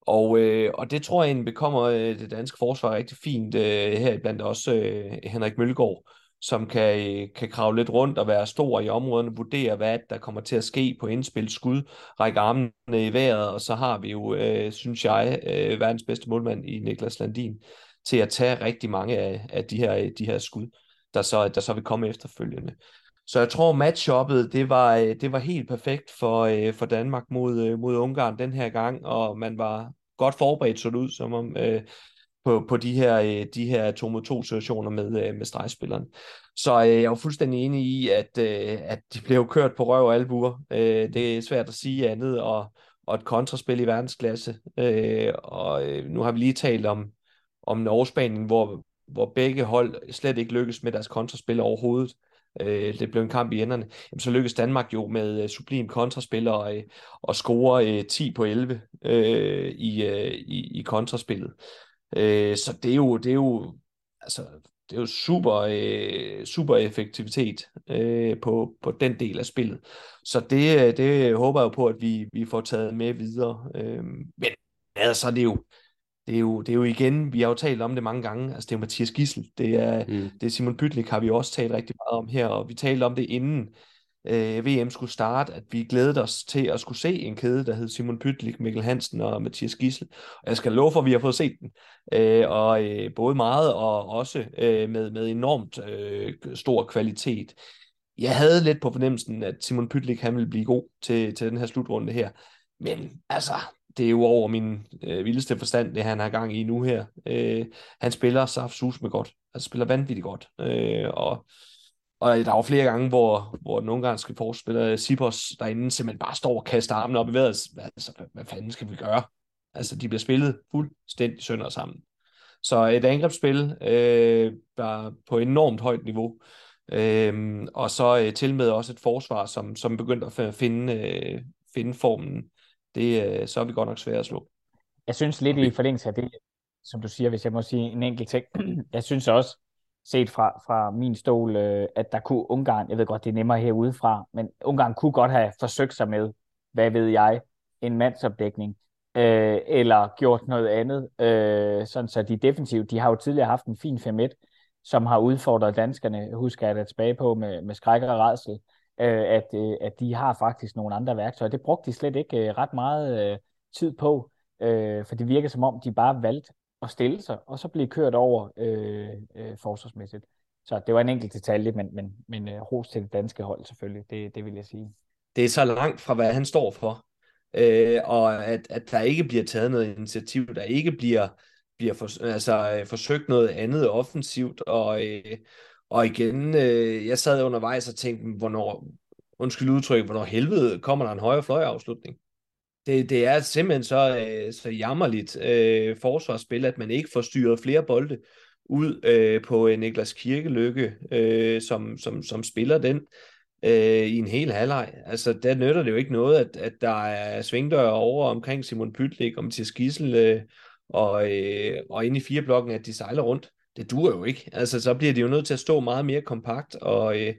[SPEAKER 3] Og, øh, og det tror jeg egentlig bekommer øh, det danske forsvar rigtig fint. Øh, her blandt også øh, Henrik Mølgaard, som kan, øh, kan kravle lidt rundt og være stor i områderne, vurdere, hvad der kommer til at ske på indspil, skud, række armene i vejret, og så har vi jo, øh, synes jeg, øh, verdens bedste målmand i Niklas Landin, til at tage rigtig mange af, af de, her, de her skud der så, der så vil komme efterfølgende. Så jeg tror, matchuppet, det var, øh, det var helt perfekt for, øh, for Danmark mod, øh, mod Ungarn den her gang, og man var godt forberedt, så det ud, som om øh, på, på de her, de her to mod to situationer med, med stregspilleren. Så øh, jeg var fuldstændig enig i, at, øh, at de blev kørt på røv og albuer. Øh, det er svært at sige andet, og, og et kontraspil i verdensklasse. Øh, og øh, nu har vi lige talt om, om Norge-Spanien, hvor, hvor begge hold slet ikke lykkes med deres kontraspil overhovedet. Øh, det blev en kamp i enderne. Jamen, så lykkedes Danmark jo med øh, sublim kontraspil og, øh, og score øh, 10 på 11 øh, i, øh, i, i kontraspillet. Øh, så det er jo, det er jo, altså, det er jo super, øh, super effektivitet øh, på, på den del af spillet. Så det, øh, det håber jeg jo på, at vi, vi får taget med videre. Øh, men altså, det er jo, det er, jo, det er jo igen, vi har jo talt om det mange gange, altså det er jo Mathias Gissel, det er, mm. det er Simon Pytlik, har vi også talt rigtig meget om her, og vi talte om det inden øh, VM skulle starte, at vi glædede os til at skulle se en kæde, der hed Simon Pytlik, Mikkel Hansen og Mathias Gissel, og jeg skal love for, at vi har fået set den, øh, og øh, både meget og også øh, med, med enormt øh, stor kvalitet. Jeg havde lidt på fornemmelsen, at Simon Pytlik, han ville blive god til, til den her slutrunde her, men altså, det er jo over min øh, vildeste forstand, det han har gang i nu her. Øh, han spiller Saf Sus med godt. Han spiller vanvittigt godt. Øh, og, og der var flere gange, hvor, hvor den ungarske forspiller øh, Sipos derinde simpelthen bare står og kaster armene op i vejret. Altså, hvad, hvad fanden skal vi gøre? Altså, de bliver spillet fuldstændig sønder sammen. Så et angrebsspil øh, var på enormt højt niveau. Øhm, og så øh, til med også et forsvar, som, som begyndte at finde, øh, finde formen det, øh, så er vi godt nok svære at slå.
[SPEAKER 2] Jeg synes lidt i forlængelse af det, som du siger, hvis jeg må sige en enkelt ting. Jeg synes også, set fra, fra min stol, øh, at der kunne Ungarn, jeg ved godt, det er nemmere herudefra, men Ungarn kunne godt have forsøgt sig med, hvad ved jeg, en mandsopdækning, øh, eller gjort noget andet, øh, sådan så de defensivt, de har jo tidligere haft en fin 5-1, som har udfordret danskerne, husker jeg da tilbage på med, med skræk og redsel, øh, at, øh, at de har faktisk nogle andre værktøjer. Det brugte de slet ikke øh, ret meget øh, tid på, øh, for det virker som om, de bare valgte at stille sig, og så blive kørt over øh, øh, forsvarsmæssigt. Så det var en enkelt detalje, men, men, men øh, ros til det danske hold selvfølgelig, det, det vil jeg sige.
[SPEAKER 3] Det er så langt fra, hvad han står for, øh, og at, at der ikke bliver taget noget initiativ, der ikke bliver, bliver for, altså, øh, forsøgt noget andet offensivt, og, øh, og igen, øh, jeg sad undervejs og tænkte, hvornår, undskyld udtryk, hvornår helvede kommer der en højre fløjafslutning? Det, det er simpelthen så, øh, så jammerligt øh, forsvarsspil, at man ikke får styret flere bolde ud øh, på øh, Niklas Kirkelykke, øh, som, som, som spiller den øh, i en hel halvleg. Altså, der nytter det jo ikke noget, at, at der er svingdøre over omkring Simon Pytlik, om til Skissel øh, og, øh, og inde i fireblokken, at de sejler rundt. Det duer jo ikke. Altså, så bliver de jo nødt til at stå meget mere kompakt og, øh,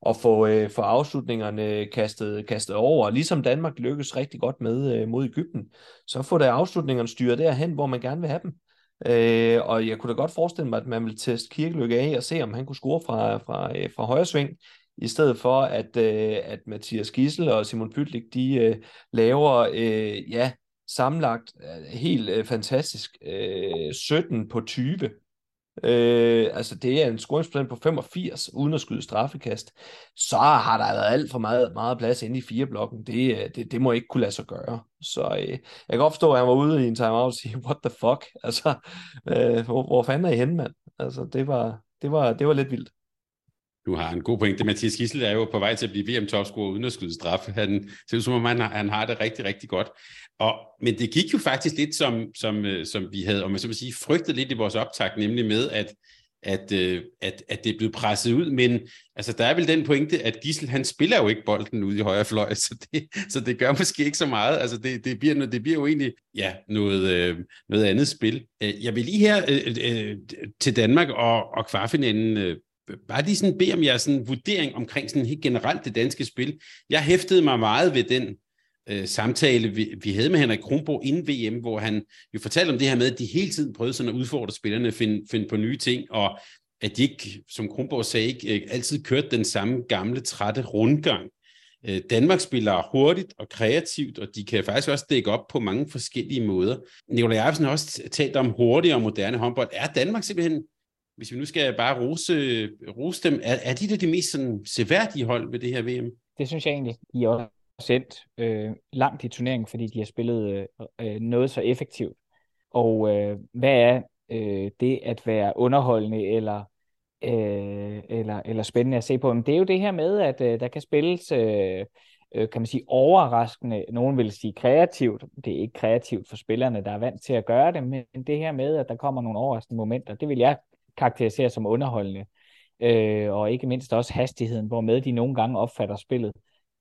[SPEAKER 3] og få, øh, få afslutningerne kastet, kastet over. Ligesom Danmark lykkes rigtig godt med øh, mod Ægypten, så får der afslutningerne styret derhen, hvor man gerne vil have dem. Øh, og jeg kunne da godt forestille mig, at man vil teste Kirkelykke af og se, om han kunne score fra, fra, øh, fra højre sving, i stedet for at, øh, at Mathias Gissel og Simon Pytlik, de øh, laver øh, ja, sammenlagt øh, helt øh, fantastisk øh, 17 på 20 Øh, altså det er en scoringsprocent på 85, uden at skyde straffekast. Så har der været alt for meget, meget plads inde i fire blokken. Det, øh, det, det må ikke kunne lade sig gøre. Så øh, jeg kan godt forstå, at han var ude i en timeout og sige, what the fuck? Altså, øh, hvor, hvor fanden er I henne, mand? Altså, det var, det var, det var lidt vildt.
[SPEAKER 1] Du har en god pointe. Mathias Gissel er jo på vej til at blive VM-topscorer uden at skyde straffe. Han ser ud som om, han, han har det rigtig, rigtig godt. Og, men det gik jo faktisk lidt, som, som, øh, som vi havde, om man så vil sige, frygtet lidt i vores optag, nemlig med, at, at, øh, at, at det er blevet presset ud. Men altså, der er vel den pointe, at Gissel, han spiller jo ikke bolden ude i højre fløj, så det, så det gør måske ikke så meget. Altså, det, det, bliver, det bliver jo egentlig ja, noget, øh, noget andet spil. Jeg vil lige her øh, til Danmark og, og kvartfinalen bare lige sådan bede om jeres sådan vurdering omkring sådan helt generelt det danske spil. Jeg hæftede mig meget ved den øh, samtale, vi, vi havde med Henrik Kronborg inden VM, hvor han jo fortalte om det her med, at de hele tiden prøvede sådan at udfordre spillerne, at finde, finde på nye ting, og at de ikke, som Kronborg sagde, ikke øh, altid kørte den samme gamle, trætte rundgang. Øh, Danmark spiller hurtigt og kreativt, og de kan faktisk også dække op på mange forskellige måder. Nikolaj Jacobsen har også talt om hurtig og moderne håndbold. Er Danmark simpelthen hvis vi nu skal bare rose, rose dem, er, er de det de mest sådan, seværdige hold ved det her VM?
[SPEAKER 2] Det synes jeg egentlig, de er sendt øh, langt i turneringen, fordi de har spillet øh, øh, noget så effektivt. Og øh, hvad er øh, det at være underholdende eller, øh, eller, eller spændende at se på? Men det er jo det her med, at øh, der kan spilles... Øh, øh, kan man sige, overraskende. Nogen vil sige kreativt. Det er ikke kreativt for spillerne, der er vant til at gøre det, men det her med, at der kommer nogle overraskende momenter, det vil jeg karakterisere som underholdende. Øh, og ikke mindst også hastigheden, hvor med de nogle gange opfatter spillet.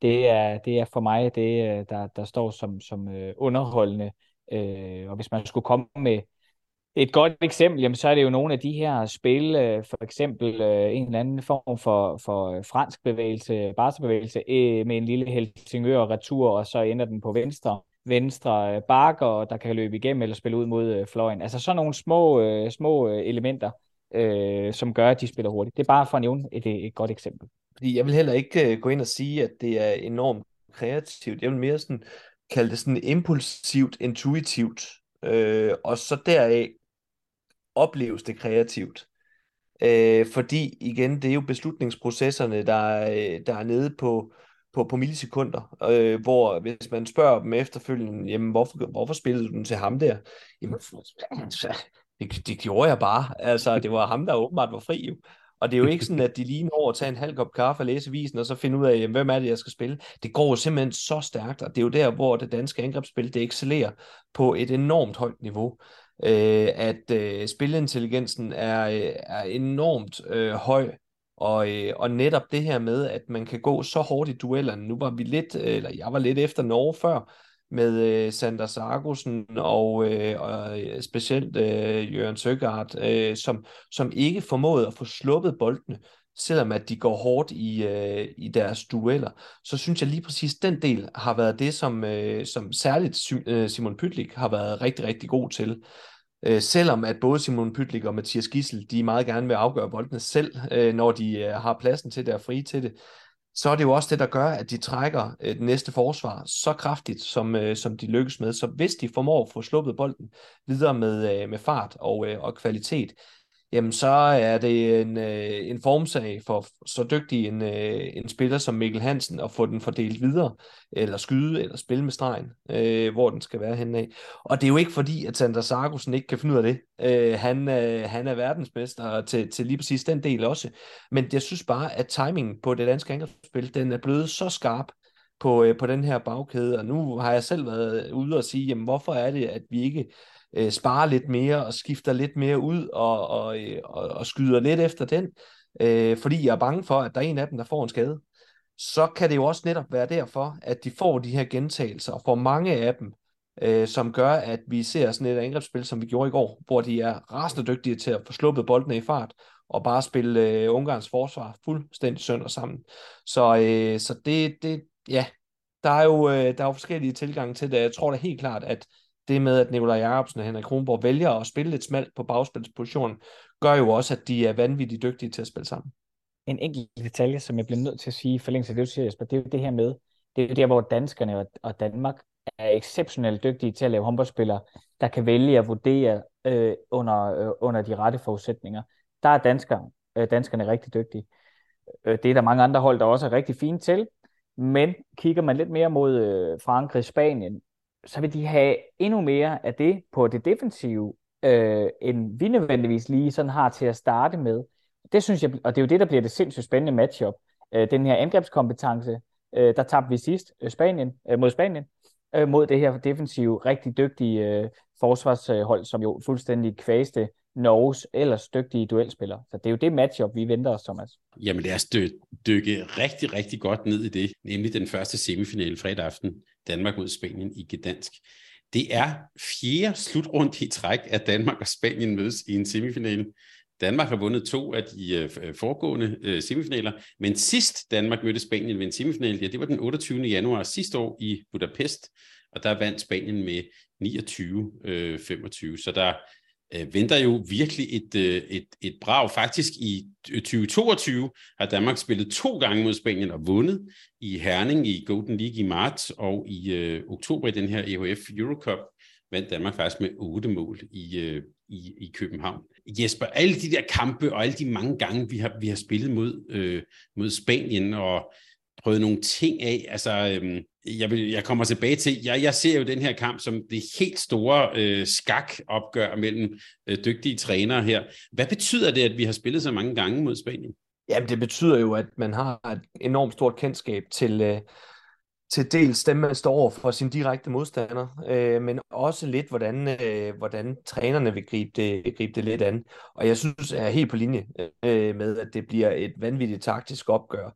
[SPEAKER 2] Det er, det er for mig det, øh, der, der står som, som øh, underholdende. Øh, og hvis man skulle komme med et godt eksempel, jamen, så er det jo nogle af de her spil, øh, for eksempel øh, en eller anden form for, for øh, fransk bevægelse, barsebevægelse, øh, med en lille Helsingør retur, og så ender den på venstre venstre øh, bakker, der kan løbe igennem eller spille ud mod øh, fløjen. Altså sådan nogle små, øh, små elementer, øh, som gør, at de spiller hurtigt. Det er bare for at nævne et, et godt eksempel.
[SPEAKER 3] Fordi jeg vil heller ikke øh, gå ind og sige, at det er enormt kreativt. Jeg vil mere sådan kalde det sådan impulsivt, intuitivt, øh, og så deraf opleves det kreativt. Øh, fordi igen, det er jo beslutningsprocesserne, der, øh, der er nede på, på, på millisekunder, øh, hvor hvis man spørger dem efterfølgende, jamen hvorfor, hvorfor spillede du den til ham der? Jamen, altså, det, det gjorde jeg bare. Altså, det var ham, der åbenbart var fri. Jo. Og det er jo ikke sådan, at de lige når at tage en halv kop kaffe og læse visen, og så finde ud af, jamen, hvem er det, jeg skal spille. Det går jo simpelthen så stærkt, og det er jo der, hvor det danske angrebsspil, det excellerer på et enormt højt niveau. Øh, at øh, spilintelligensen er, øh, er enormt øh, høj, og, øh, og netop det her med, at man kan gå så hårdt i duellerne, nu var vi lidt, øh, eller jeg var lidt efter Norge før, med øh, Sander Sargussen og, øh, og øh, specielt øh, Jørgen Søgaard, øh, som, som ikke formåede at få sluppet boldene, selvom at de går hårdt i, øh, i deres dueller, så synes jeg lige præcis den del har været det, som, øh, som særligt øh, Simon Pytlik har været rigtig, rigtig god til. Øh, selvom at både Simon Pytlik og Mathias Gissel, de meget gerne vil afgøre boldene selv, øh, når de øh, har pladsen til det og fri til det, så er det jo også det, der gør, at de trækker øh, det næste forsvar så kraftigt, som, øh, som de lykkes med. Så hvis de formår at få sluppet bolden videre med, øh, med fart og, øh, og kvalitet, jamen så er det en, øh, en formsag for så dygtig en, øh, en spiller som Mikkel Hansen at få den fordelt videre, eller skyde, eller spille med stregen, øh, hvor den skal være henne af. Og det er jo ikke fordi, at Sander Sargussen ikke kan finde ud af det. Øh, han, øh, han er verdensmester til, til lige præcis den del også. Men jeg synes bare, at timingen på det danske angrebsspil, den er blevet så skarp, på, øh, på den her bagkæde, og nu har jeg selv været ude og sige, jamen hvorfor er det, at vi ikke øh, sparer lidt mere og skifter lidt mere ud og, og, øh, og, og skyder lidt efter den, øh, fordi jeg er bange for, at der er en af dem, der får en skade. Så kan det jo også netop være derfor, at de får de her gentagelser, og får mange af dem, øh, som gør, at vi ser sådan et angrebsspil, som vi gjorde i går, hvor de er rasende dygtige til at få sluppet boldene i fart, og bare spille øh, Ungarns forsvar fuldstændig sønder sammen. Så, øh, så det, det, ja, der er jo, øh, der er jo forskellige tilgange til det. Jeg tror da helt klart, at det med, at Nikolaj Jacobsen og Henrik Kronborg vælger at spille lidt smalt på bagspilspositionen, gør jo også, at de er vanvittigt dygtige til at spille sammen.
[SPEAKER 2] En enkelt detalje, som jeg bliver nødt til at sige i forlængelse af det, du siger, Jesper, det er jo det her med, det er jo der, hvor danskerne og Danmark er exceptionelt dygtige til at lave håndboldspillere, der kan vælge at vurdere øh, under, øh, under de rette forudsætninger. Der er danskere, øh, danskerne rigtig dygtige. Øh, det er der mange andre hold, der også er rigtig fine til, men kigger man lidt mere mod øh, Frankrig, Spanien, så vil de have endnu mere af det på det defensive, øh, end vi nødvendigvis lige sådan har til at starte med. Det synes jeg, og det er jo det, der bliver det sindssygt spændende matchup. Øh, den her angrebskompetence, øh, der tabte vi sidst øh, Spanien, øh, mod Spanien, øh, mod det her defensive, rigtig dygtige øh, forsvarshold, som jo fuldstændig kvæste Norges ellers dygtige duelspillere. Så det er jo det matchup, vi venter os, Thomas.
[SPEAKER 1] Jamen lad os dy- dykke rigtig, rigtig godt ned i det, nemlig den første semifinale fredag aften, Danmark mod Spanien i Gdansk. Det er fjerde slutrunde i træk, at Danmark og Spanien mødes i en semifinale. Danmark har vundet to af de øh, øh, foregående øh, semifinaler, men sidst Danmark mødte Spanien ved en semifinal, ja, det var den 28. januar sidste år i Budapest, og der vandt Spanien med 29-25. Så der øh, venter jo virkelig et, øh, et, et brag. Faktisk i 2022 har Danmark spillet to gange mod Spanien og vundet i Herning i Golden League i marts og i øh, oktober i den her EHF Eurocup vandt Danmark faktisk med otte mål i, øh, i, i København. Jesper, alle de der kampe og alle de mange gange, vi har, vi har spillet mod, øh, mod Spanien og prøvet nogle ting af, altså øhm, jeg, vil, jeg kommer tilbage til, jeg, jeg ser jo den her kamp som det helt store øh, skakopgør mellem øh, dygtige trænere her. Hvad betyder det, at vi har spillet så mange gange mod Spanien?
[SPEAKER 3] Jamen, det betyder jo, at man har et enormt stort kendskab til, øh, til dels dem, man står over for sin direkte modstander, øh, men også lidt, hvordan, øh, hvordan trænerne vil gribe det, gribe det lidt an. Og jeg synes, jeg er helt på linje øh, med, at det bliver et vanvittigt taktisk opgør.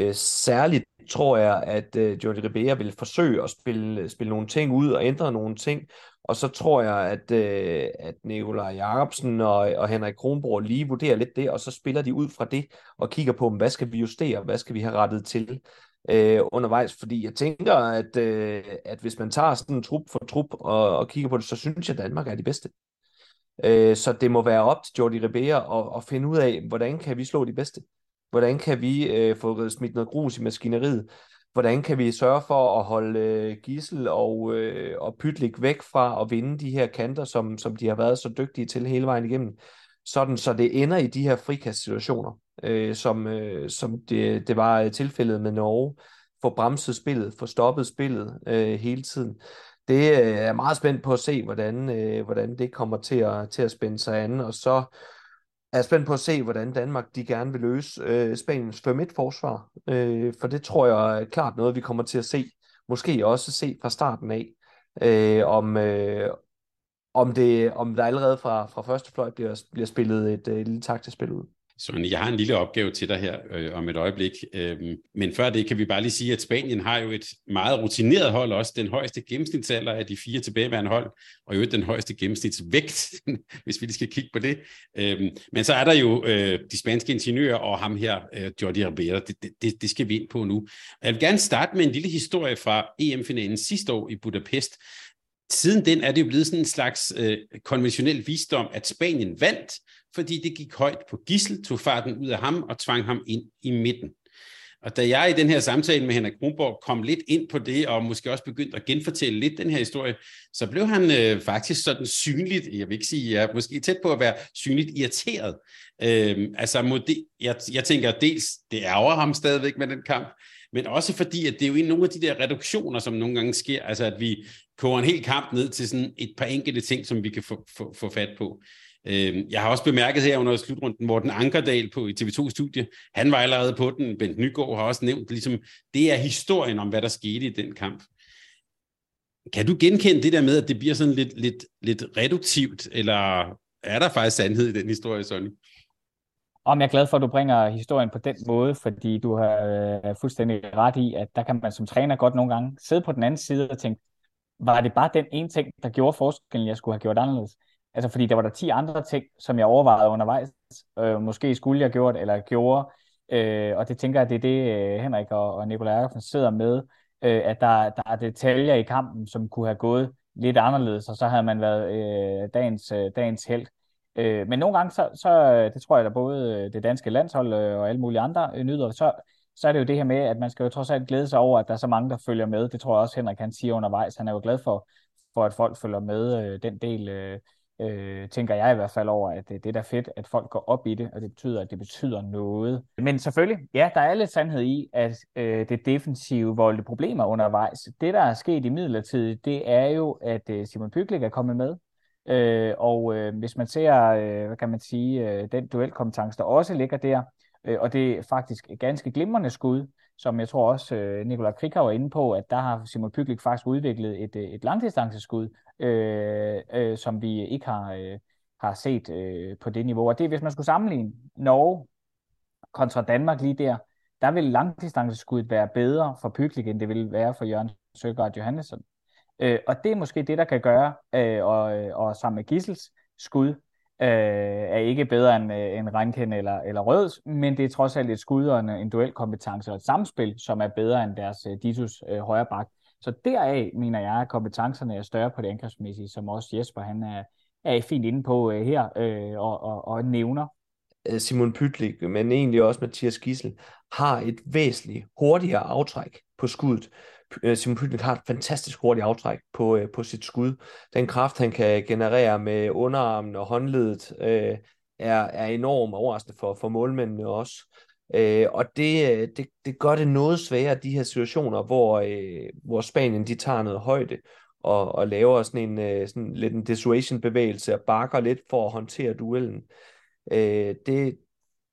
[SPEAKER 3] Øh, særligt tror jeg, at øh, Jordi Ribera vil forsøge at spille, spille nogle ting ud og ændre nogle ting, og så tror jeg, at, øh, at Nikolaj Jacobsen og, og Henrik Kronborg lige vurderer lidt det, og så spiller de ud fra det og kigger på, hvad skal vi justere, hvad skal vi have rettet til øh, undervejs, fordi jeg tænker, at, øh, at hvis man tager sådan en trup for trup og, og kigger på det, så synes jeg, at Danmark er de bedste. Øh, så det må være op til Jordi Ribera at, at finde ud af, hvordan kan vi slå de bedste? Hvordan kan vi øh, få smidt noget grus i maskineriet? Hvordan kan vi sørge for at holde øh, Gissel og, øh, og Pytlik væk fra at vinde de her kanter, som, som de har været så dygtige til hele vejen igennem? Sådan så det ender i de her frikastsituationer, øh, som, øh, som det, det var øh, tilfældet med Norge. Få bremset spillet, få stoppet spillet øh, hele tiden. Det øh, er meget spændt på at se, hvordan, øh, hvordan det kommer til at, til at spænde sig an. Og så er spændt på at se, hvordan Danmark de gerne vil løse øh, Spaniens 5-1-forsvar. Øh, for det tror jeg er klart noget, vi kommer til at se. Måske også se fra starten af, øh, om, øh, om, det, om der allerede fra, fra første fløj bliver, bliver spillet et, øh, et lille taktisk spil ud.
[SPEAKER 1] Så jeg har en lille opgave til dig her øh, om et øjeblik. Øhm, men før det kan vi bare lige sige, at Spanien har jo et meget rutineret hold også. Den højeste gennemsnitsalder af de fire tilbageværende hold, og jo den højeste gennemsnitsvægt, hvis vi lige skal kigge på det. Øhm, men så er der jo øh, de spanske ingeniører og ham her, øh, Jordi Ribera. Det, det, det skal vi ind på nu. Jeg vil gerne starte med en lille historie fra EM-finalen sidste år i Budapest. Siden den er det jo blevet sådan en slags øh, konventionel visdom, at Spanien vandt, fordi det gik højt på gissel, tog farten ud af ham og tvang ham ind i midten. Og da jeg i den her samtale med Henrik Kronborg kom lidt ind på det, og måske også begyndte at genfortælle lidt den her historie, så blev han øh, faktisk sådan synligt, jeg vil ikke sige, jeg er måske tæt på at være synligt irriteret. Øh, altså, mod det, jeg, jeg tænker dels, det ærger ham stadigvæk med den kamp, men også fordi, at det er jo nogle af de der reduktioner, som nogle gange sker, altså at vi koger en hel kamp ned til sådan et par enkelte ting, som vi kan få, få, få fat på. Øh, jeg har også bemærket her under slutrunden, Morten Ankerdal på TV2-studie, han var allerede på den, Bent Nygaard har også nævnt, ligesom, det er historien om, hvad der skete i den kamp. Kan du genkende det der med, at det bliver sådan lidt, lidt, lidt reduktivt, eller er der faktisk sandhed i den historie, Sonny?
[SPEAKER 2] Om jeg er glad for, at du bringer historien på den måde, fordi du har øh, fuldstændig ret i, at der kan man som træner godt nogle gange sidde på den anden side og tænke, var det bare den ene ting, der gjorde forskellen, jeg skulle have gjort anderledes? Altså fordi der var der 10 andre ting, som jeg overvejede undervejs. Øh, måske skulle jeg gjort, eller gjorde. Øh, og det tænker jeg, det er det, øh, Henrik og, og Nikolaj Eriksen sidder med, øh, at der, der er detaljer i kampen, som kunne have gået lidt anderledes, og så havde man været øh, dagens, øh, dagens held. Øh, men nogle gange, så, så øh, det tror jeg, der både øh, det danske landshold øh, og alle mulige andre øh, nyder, så, så er det jo det her med, at man skal jo trods alt glæde sig over, at der er så mange, der følger med. Det tror jeg også, Henrik kan sige undervejs. Han er jo glad for, for at folk følger med øh, den del, øh, øh, tænker jeg i hvert fald over, at det, det er da fedt, at folk går op i det, og det betyder, at det betyder noget. Men selvfølgelig, ja, der er lidt sandhed i, at øh, det defensive voldte problemer undervejs. Det, der er sket i midlertid, det er jo, at øh, Simon Pyglik er kommet med, Øh, og øh, hvis man ser, øh, hvad kan man sige, øh, den duelkompetence, der også ligger der, Øh, og det er faktisk et ganske glimrende skud, som jeg tror også øh, Nikolaj Krikau var inde på, at der har Simon Pyglik faktisk udviklet et, øh, et langdistanceskud, øh, øh, som vi ikke har, øh, har set øh, på det niveau. Og det hvis man skulle sammenligne Norge kontra Danmark lige der, der vil langdistanceskuddet være bedre for Pyglik, end det vil være for Jørgen Søgaard Johannesson. Øh, og det er måske det, der kan gøre, øh, og, øh, og sammen med Gissels skud, øh, er ikke bedre end, øh, end Rankin eller, eller Røds, men det er trods alt et skud og en, en duelkompetence og et samspil, som er bedre end deres øh, Ditus øh, højre bak. Så deraf mener jeg, at kompetencerne er større på det angrebsmæssige, som også Jesper han er, er fint inde på øh, her øh, og, og, og nævner.
[SPEAKER 3] Øh, Simon Pytlik, men egentlig også Mathias Gissel, har et væsentligt hurtigere aftræk på skuddet. Øh, Simon Pytnik har et fantastisk hurtigt aftræk på, øh, på sit skud. Den kraft, han kan generere med underarmen og håndledet, øh, er, er enormt overraskende for, for målmændene også. Øh, og det, øh, det, det gør det noget sværere, de her situationer, hvor, øh, hvor Spanien de tager noget højde og, og laver sådan en øh, sådan lidt en dissuasion-bevægelse og bakker lidt for at håndtere duellen. Øh, det,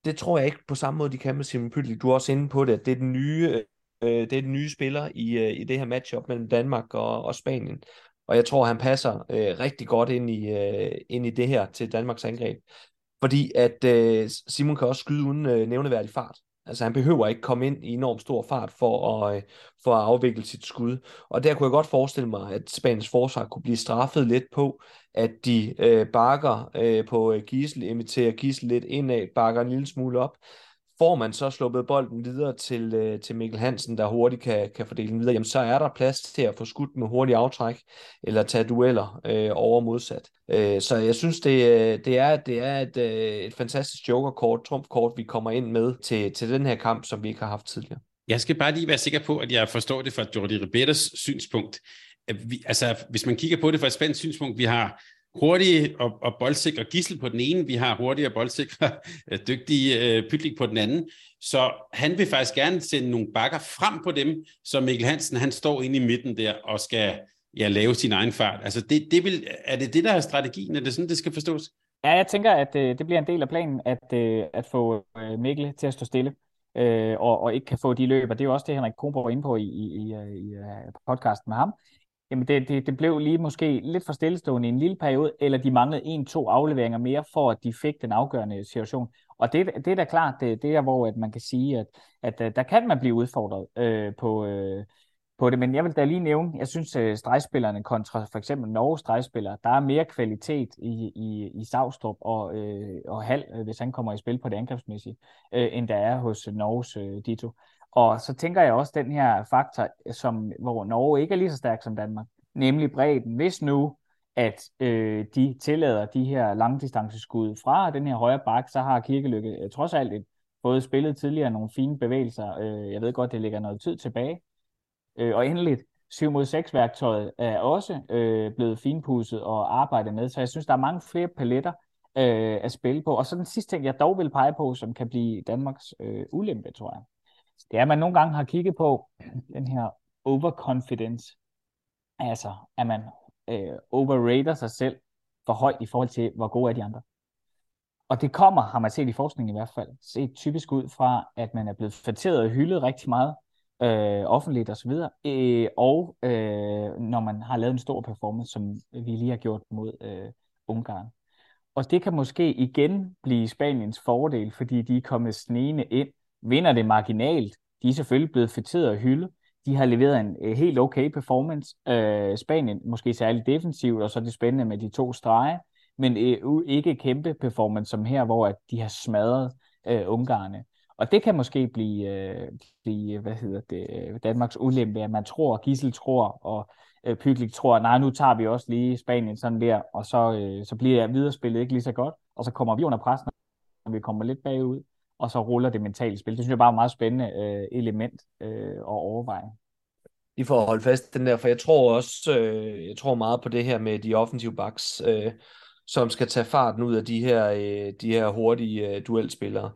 [SPEAKER 3] det tror jeg ikke på samme måde, de kan med Simon Pytlik. Du er også inde på det, at det er den nye øh, Øh, det er den nye spiller i, øh, i det her matchup mellem Danmark og, og Spanien. Og jeg tror, han passer øh, rigtig godt ind i, øh, ind i det her til Danmarks angreb. Fordi at øh, Simon kan også skyde uden øh, nævneværdig fart. Altså han behøver ikke komme ind i enormt stor fart for at, øh, for at afvikle sit skud. Og der kunne jeg godt forestille mig, at Spaniens forsvar kunne blive straffet lidt på, at de øh, bakker øh, på øh, Gisel, imiterer Gisel lidt indad, bakker en lille smule op, får man så sluppet bolden videre til, øh, til Mikkel Hansen, der hurtigt kan, kan fordele den videre, jamen så er der plads til at få skudt med hurtig aftræk, eller tage dueller øh, over modsat. Øh, så jeg synes, det, øh, det er, det er et, øh, et fantastisk jokerkort, trumfkort, vi kommer ind med til, til den her kamp, som vi ikke har haft tidligere.
[SPEAKER 1] Jeg skal bare lige være sikker på, at jeg forstår det fra Jordi Riberas synspunkt. Vi, altså, hvis man kigger på det fra et spændt synspunkt, vi har hurtige og, og boldsikre gissel på den ene, vi har hurtige og boldsikre øh, dygtige øh, pytlik på den anden. Så han vil faktisk gerne sende nogle bakker frem på dem, så Mikkel Hansen han står inde i midten der og skal ja, lave sin egen fart. Altså det, det vil, er det det, der er strategien? Er det sådan, det skal forstås?
[SPEAKER 2] Ja, jeg tænker, at øh, det bliver en del af planen, at, øh, at få øh, Mikkel til at stå stille. Øh, og, og ikke kan få de løb, og det er jo også det, Henrik Kronborg var inde på i, i, øh, i, i podcasten med ham, Jamen det, det, det blev lige måske lidt for stillestående i en lille periode, eller de manglede en-to afleveringer mere, for at de fik den afgørende situation. Og det, det er da klart, det, det er hvor at man kan sige, at, at, øh, der kan man blive udfordret øh, på, øh, på det. Men jeg vil da lige nævne, jeg synes, at stregspillerne kontra for eksempel Norges stregspillere, der er mere kvalitet i, i, i Savstrup og, øh, og Hal, øh, hvis han kommer i spil på det angrebsmæssige, øh, end der er hos Norges øh, Dito. Og så tænker jeg også den her faktor, som, hvor Norge ikke er lige så stærk som Danmark, nemlig bredden. Hvis nu, at øh, de tillader de her langdistanceskud fra den her højre bak, så har Kirkelykke øh, trods alt et, både spillet tidligere nogle fine bevægelser. Øh, jeg ved godt, det ligger noget tid tilbage. Øh, og endeligt, 7 mod 6 værktøjet er også øh, blevet finpudset og arbejdet med, så jeg synes, der er mange flere paletter øh, at spille på. Og så den sidste ting, jeg dog vil pege på, som kan blive Danmarks øh, ulempe, tror jeg, det er, at man nogle gange har kigget på den her overconfidence. Altså, at man øh, overrater sig selv for højt i forhold til, hvor gode er de andre. Og det kommer, har man set i forskningen i hvert fald, set typisk ud fra, at man er blevet fatteret og hyldet rigtig meget øh, offentligt osv., øh, og øh, når man har lavet en stor performance, som vi lige har gjort mod øh, Ungarn. Og det kan måske igen blive Spaniens fordel, fordi de er kommet snigende ind, vinder det marginalt. De er selvfølgelig blevet fætteret og hyldet. De har leveret en øh, helt okay performance. Øh, Spanien måske særligt defensivt, og så er det spændende med de to streger, men øh, ikke kæmpe performance som her, hvor at de har smadret øh, Ungarne. Og det kan måske blive, øh, blive øh, hvad hedder det, øh, Danmarks ulempe, at man tror, Gissel tror, og øh, Pyglik tror, nej, nu tager vi også lige Spanien sådan der, og så, øh, så bliver viderespillet ikke lige så godt, og så kommer vi under pres, når vi kommer lidt bagud, og så ruller det mentale spil. Det synes jeg bare er et meget spændende øh, element øh, at overveje.
[SPEAKER 3] I får holde fast den der, for jeg tror også, øh, jeg tror meget på det her med de offensive backs, øh, som skal tage farten ud af de her, øh, de her hurtige øh, duelspillere.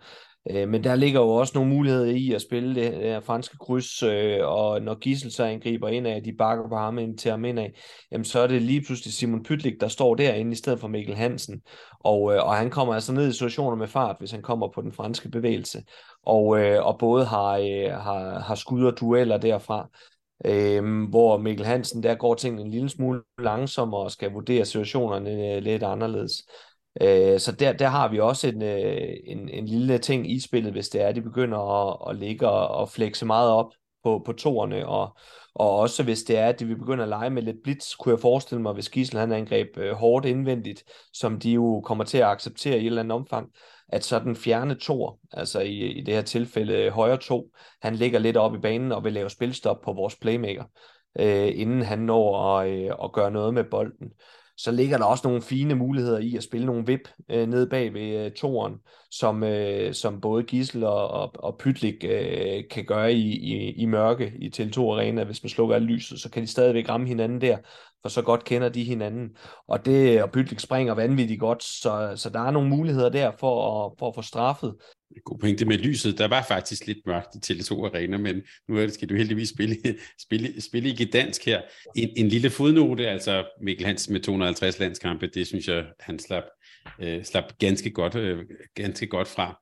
[SPEAKER 3] Øh, men der ligger jo også nogle muligheder i at spille det her franske kryds, øh, og når Gissel så angriber ind af, de bakker på ham ind til ham ind af, jamen så er det lige pludselig Simon Pytlik, der står derinde i stedet for Mikkel Hansen. Og, øh, og han kommer altså ned i situationer med fart, hvis han kommer på den franske bevægelse. Og, øh, og både har, øh, har, har skud og dueller derfra. Øhm, hvor Mikkel Hansen, der går tingene en lille smule langsommere og skal vurdere situationerne øh, lidt anderledes. Øh, så der, der har vi også en, øh, en, en lille ting i spillet, hvis det er, at de begynder at, at ligge og, og flexe meget op på, på toerne, og, og også hvis det er, at de vil begynde at lege med lidt blitz, kunne jeg forestille mig, hvis Gisel han angreb øh, hårdt indvendigt, som de jo kommer til at acceptere i et eller andet omfang, at så den fjerne tor, altså i, i det her tilfælde øh, højre to, han ligger lidt op i banen og vil lave spilstop på vores playmaker, øh, inden han når at, øh, at gøre noget med bolden så ligger der også nogle fine muligheder i at spille nogle vip øh, ned bag ved øh, toren, som, øh, som både Gissel og, og, og Pytlik øh, kan gøre i, i, i mørke i Tele2 Arena. Hvis man slukker alt lyset, så kan de stadigvæk ramme hinanden der, for så godt kender de hinanden. Og det og Pytlik springer vanvittigt godt, så, så der er nogle muligheder der for at, for at få straffet
[SPEAKER 1] God pointe med lyset. Der var faktisk lidt mørkt i Tele2 Arena, men nu skal du heldigvis spille, spille, spille ikke dansk her. En, en lille fodnote, altså Mikkel Hansen med 250 landskampe, det synes jeg, han slap, øh, slap ganske, godt, øh, ganske godt fra.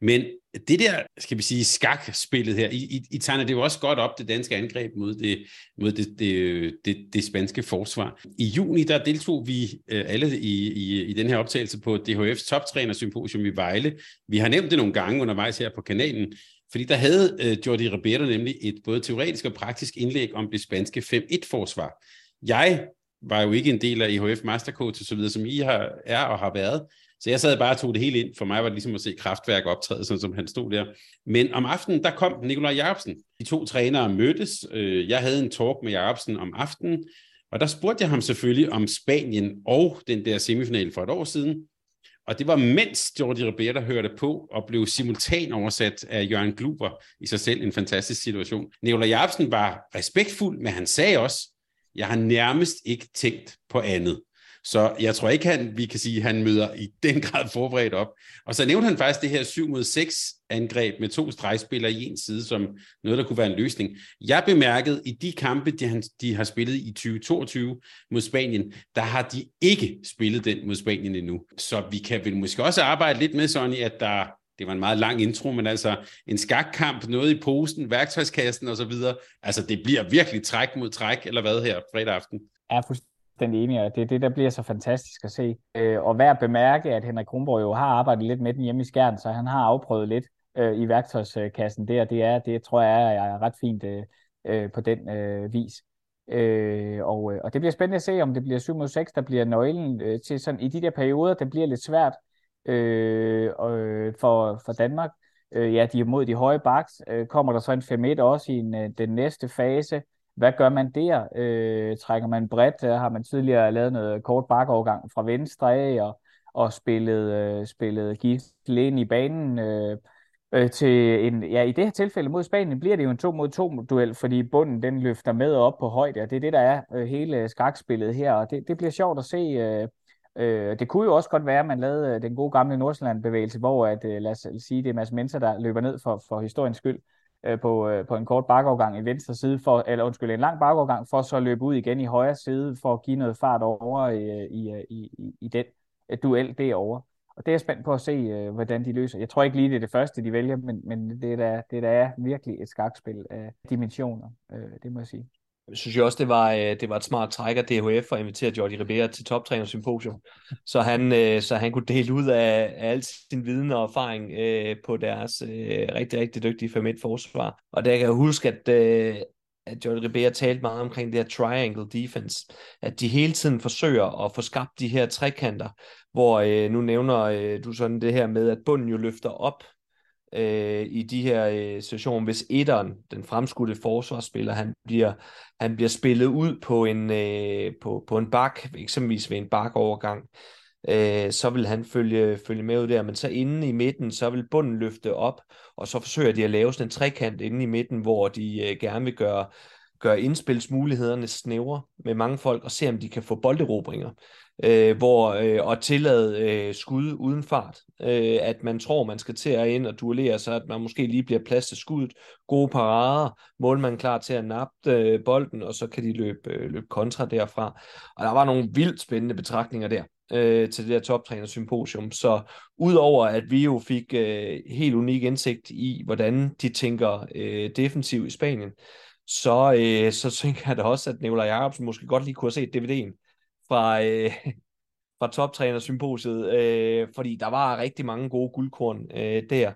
[SPEAKER 1] Men det der, skal vi sige, skakspillet her, I, I, I tegner det jo også godt op, det danske angreb mod det, mod det, det, det, det spanske forsvar. I juni, der deltog vi øh, alle i, i, i den her optagelse på DHF's toptrænersymposium i Vejle. Vi har nævnt det nogle gange undervejs her på kanalen, fordi der havde øh, Jordi Ribera nemlig et både teoretisk og praktisk indlæg om det spanske 5-1-forsvar. Jeg var jo ikke en del af IHF Mastercoach så videre, som I har, er og har været, så jeg sad bare og tog det hele ind. For mig var det ligesom at se kraftværk optræde, sådan som han stod der. Men om aftenen, der kom Nikolaj Jacobsen. De to trænere mødtes. Øh, jeg havde en talk med Jacobsen om aftenen, og der spurgte jeg ham selvfølgelig om Spanien og den der semifinal for et år siden. Og det var mens Jordi Ribera hørte på og blev simultan oversat af Jørgen Gluber i sig selv en fantastisk situation. Nikolaj Jacobsen var respektfuld, men han sagde også, jeg har nærmest ikke tænkt på andet. Så jeg tror ikke, han, vi kan sige, at han møder i den grad forberedt op. Og så nævnte han faktisk det her 7 mod 6 angreb med to stregspillere i en side, som noget, der kunne være en løsning. Jeg bemærkede, i de kampe, de, de har spillet i 2022 mod Spanien, der har de ikke spillet den mod Spanien endnu. Så vi kan vel måske også arbejde lidt med, Sonny, at der det var en meget lang intro, men altså en skakkamp, noget i posen, værktøjskassen og så videre. Altså det bliver virkelig træk mod træk, eller hvad her fredag aften?
[SPEAKER 2] Ja, den enige, og det er det, der bliver så fantastisk at se. Øh, og værd at bemærke, at Henrik Kronborg jo har arbejdet lidt med den hjemme i skærden, så han har afprøvet lidt øh, i værktøjskassen der. Det er, det tror jeg er, er ret fint øh, øh på den øh, vis. Øh, og, øh, og det bliver spændende at se, om det bliver 7 mod 6, der bliver nøglen øh, til sådan i de der perioder, der bliver lidt svært øh, øh, for, for Danmark. Øh, ja, de er mod de høje baks. Øh, kommer der så en 5-1 også i en, øh, den næste fase? Hvad gør man der? Øh, trækker man bredt? Har man tidligere lavet noget kort bakovergang fra venstre af og, og spillet, øh, spillet Gisle ind i banen. Øh, øh, til en, ja, i det her tilfælde mod Spanien bliver det jo en 2 mod 2 duel, fordi bunden den løfter med op på højde, og det er det, der er øh, hele skakspillet her, og det, det bliver sjovt at se. Øh, øh, det kunne jo også godt være, at man lavede øh, den gode gamle Nordsjælland-bevægelse, hvor at, øh, lad os sige, det er Mads Menser, der løber ned for, for historiens skyld øh, på, øh, på en kort bakovergang i venstre side, for, eller undskyld, en lang bakovergang, for så at løbe ud igen i højre side, for at give noget fart over i, i, i, i, i den duel derovre. Og det er jeg spændt på at se, øh, hvordan de løser. Jeg tror ikke lige, det er det første, de vælger, men, men det, der, det der er virkelig et skakspil af dimensioner, øh, det må jeg sige.
[SPEAKER 3] Jeg synes jo også, det var, øh, det var et smart træk af DHF at invitere Jordi Ribera til toptrænersymposium, så han, øh, så han kunne dele ud af, af al sin viden og erfaring øh, på deres rigtig, rigtig dygtige 5 forsvar. Og der kan jeg huske, at, at Jordi Ribera talte meget omkring det her triangle defense, at de hele tiden forsøger at få skabt de her trekanter, hvor øh, nu nævner øh, du sådan det her med, at bunden jo løfter op øh, i de her øh, situationer, hvis etteren, den fremskudte forsvarsspiller, han bliver, han bliver spillet ud på en, øh, på, på en bak, eksempelvis ved en bakovergang, øh, så vil han følge, følge med ud der, men så inde i midten, så vil bunden løfte op, og så forsøger de at lave sådan en trekant inde i midten, hvor de øh, gerne vil gøre, gøre indspilsmulighederne snævre med mange folk, og se om de kan få bolderobringer øh, hvor, øh, og tillade øh, skud uden fart. Øh, at man tror, man skal til at ind og duellere, så at man måske lige bliver plads til skuddet. Gode parader, målmand klar til at nappe øh, bolden, og så kan de løbe, øh, løbe kontra derfra. Og der var nogle vildt spændende betragtninger der øh, til det der toptræner symposium. Så udover at vi jo fik øh, helt unik indsigt i, hvordan de tænker øh, defensiv i Spanien, så, øh, så tænker jeg da også, at Nicolai Jacobsen måske godt lige kunne have set DVD'en fra, øh, fra toptrænersymposiet, øh, fordi der var rigtig mange gode guldkorn øh, der.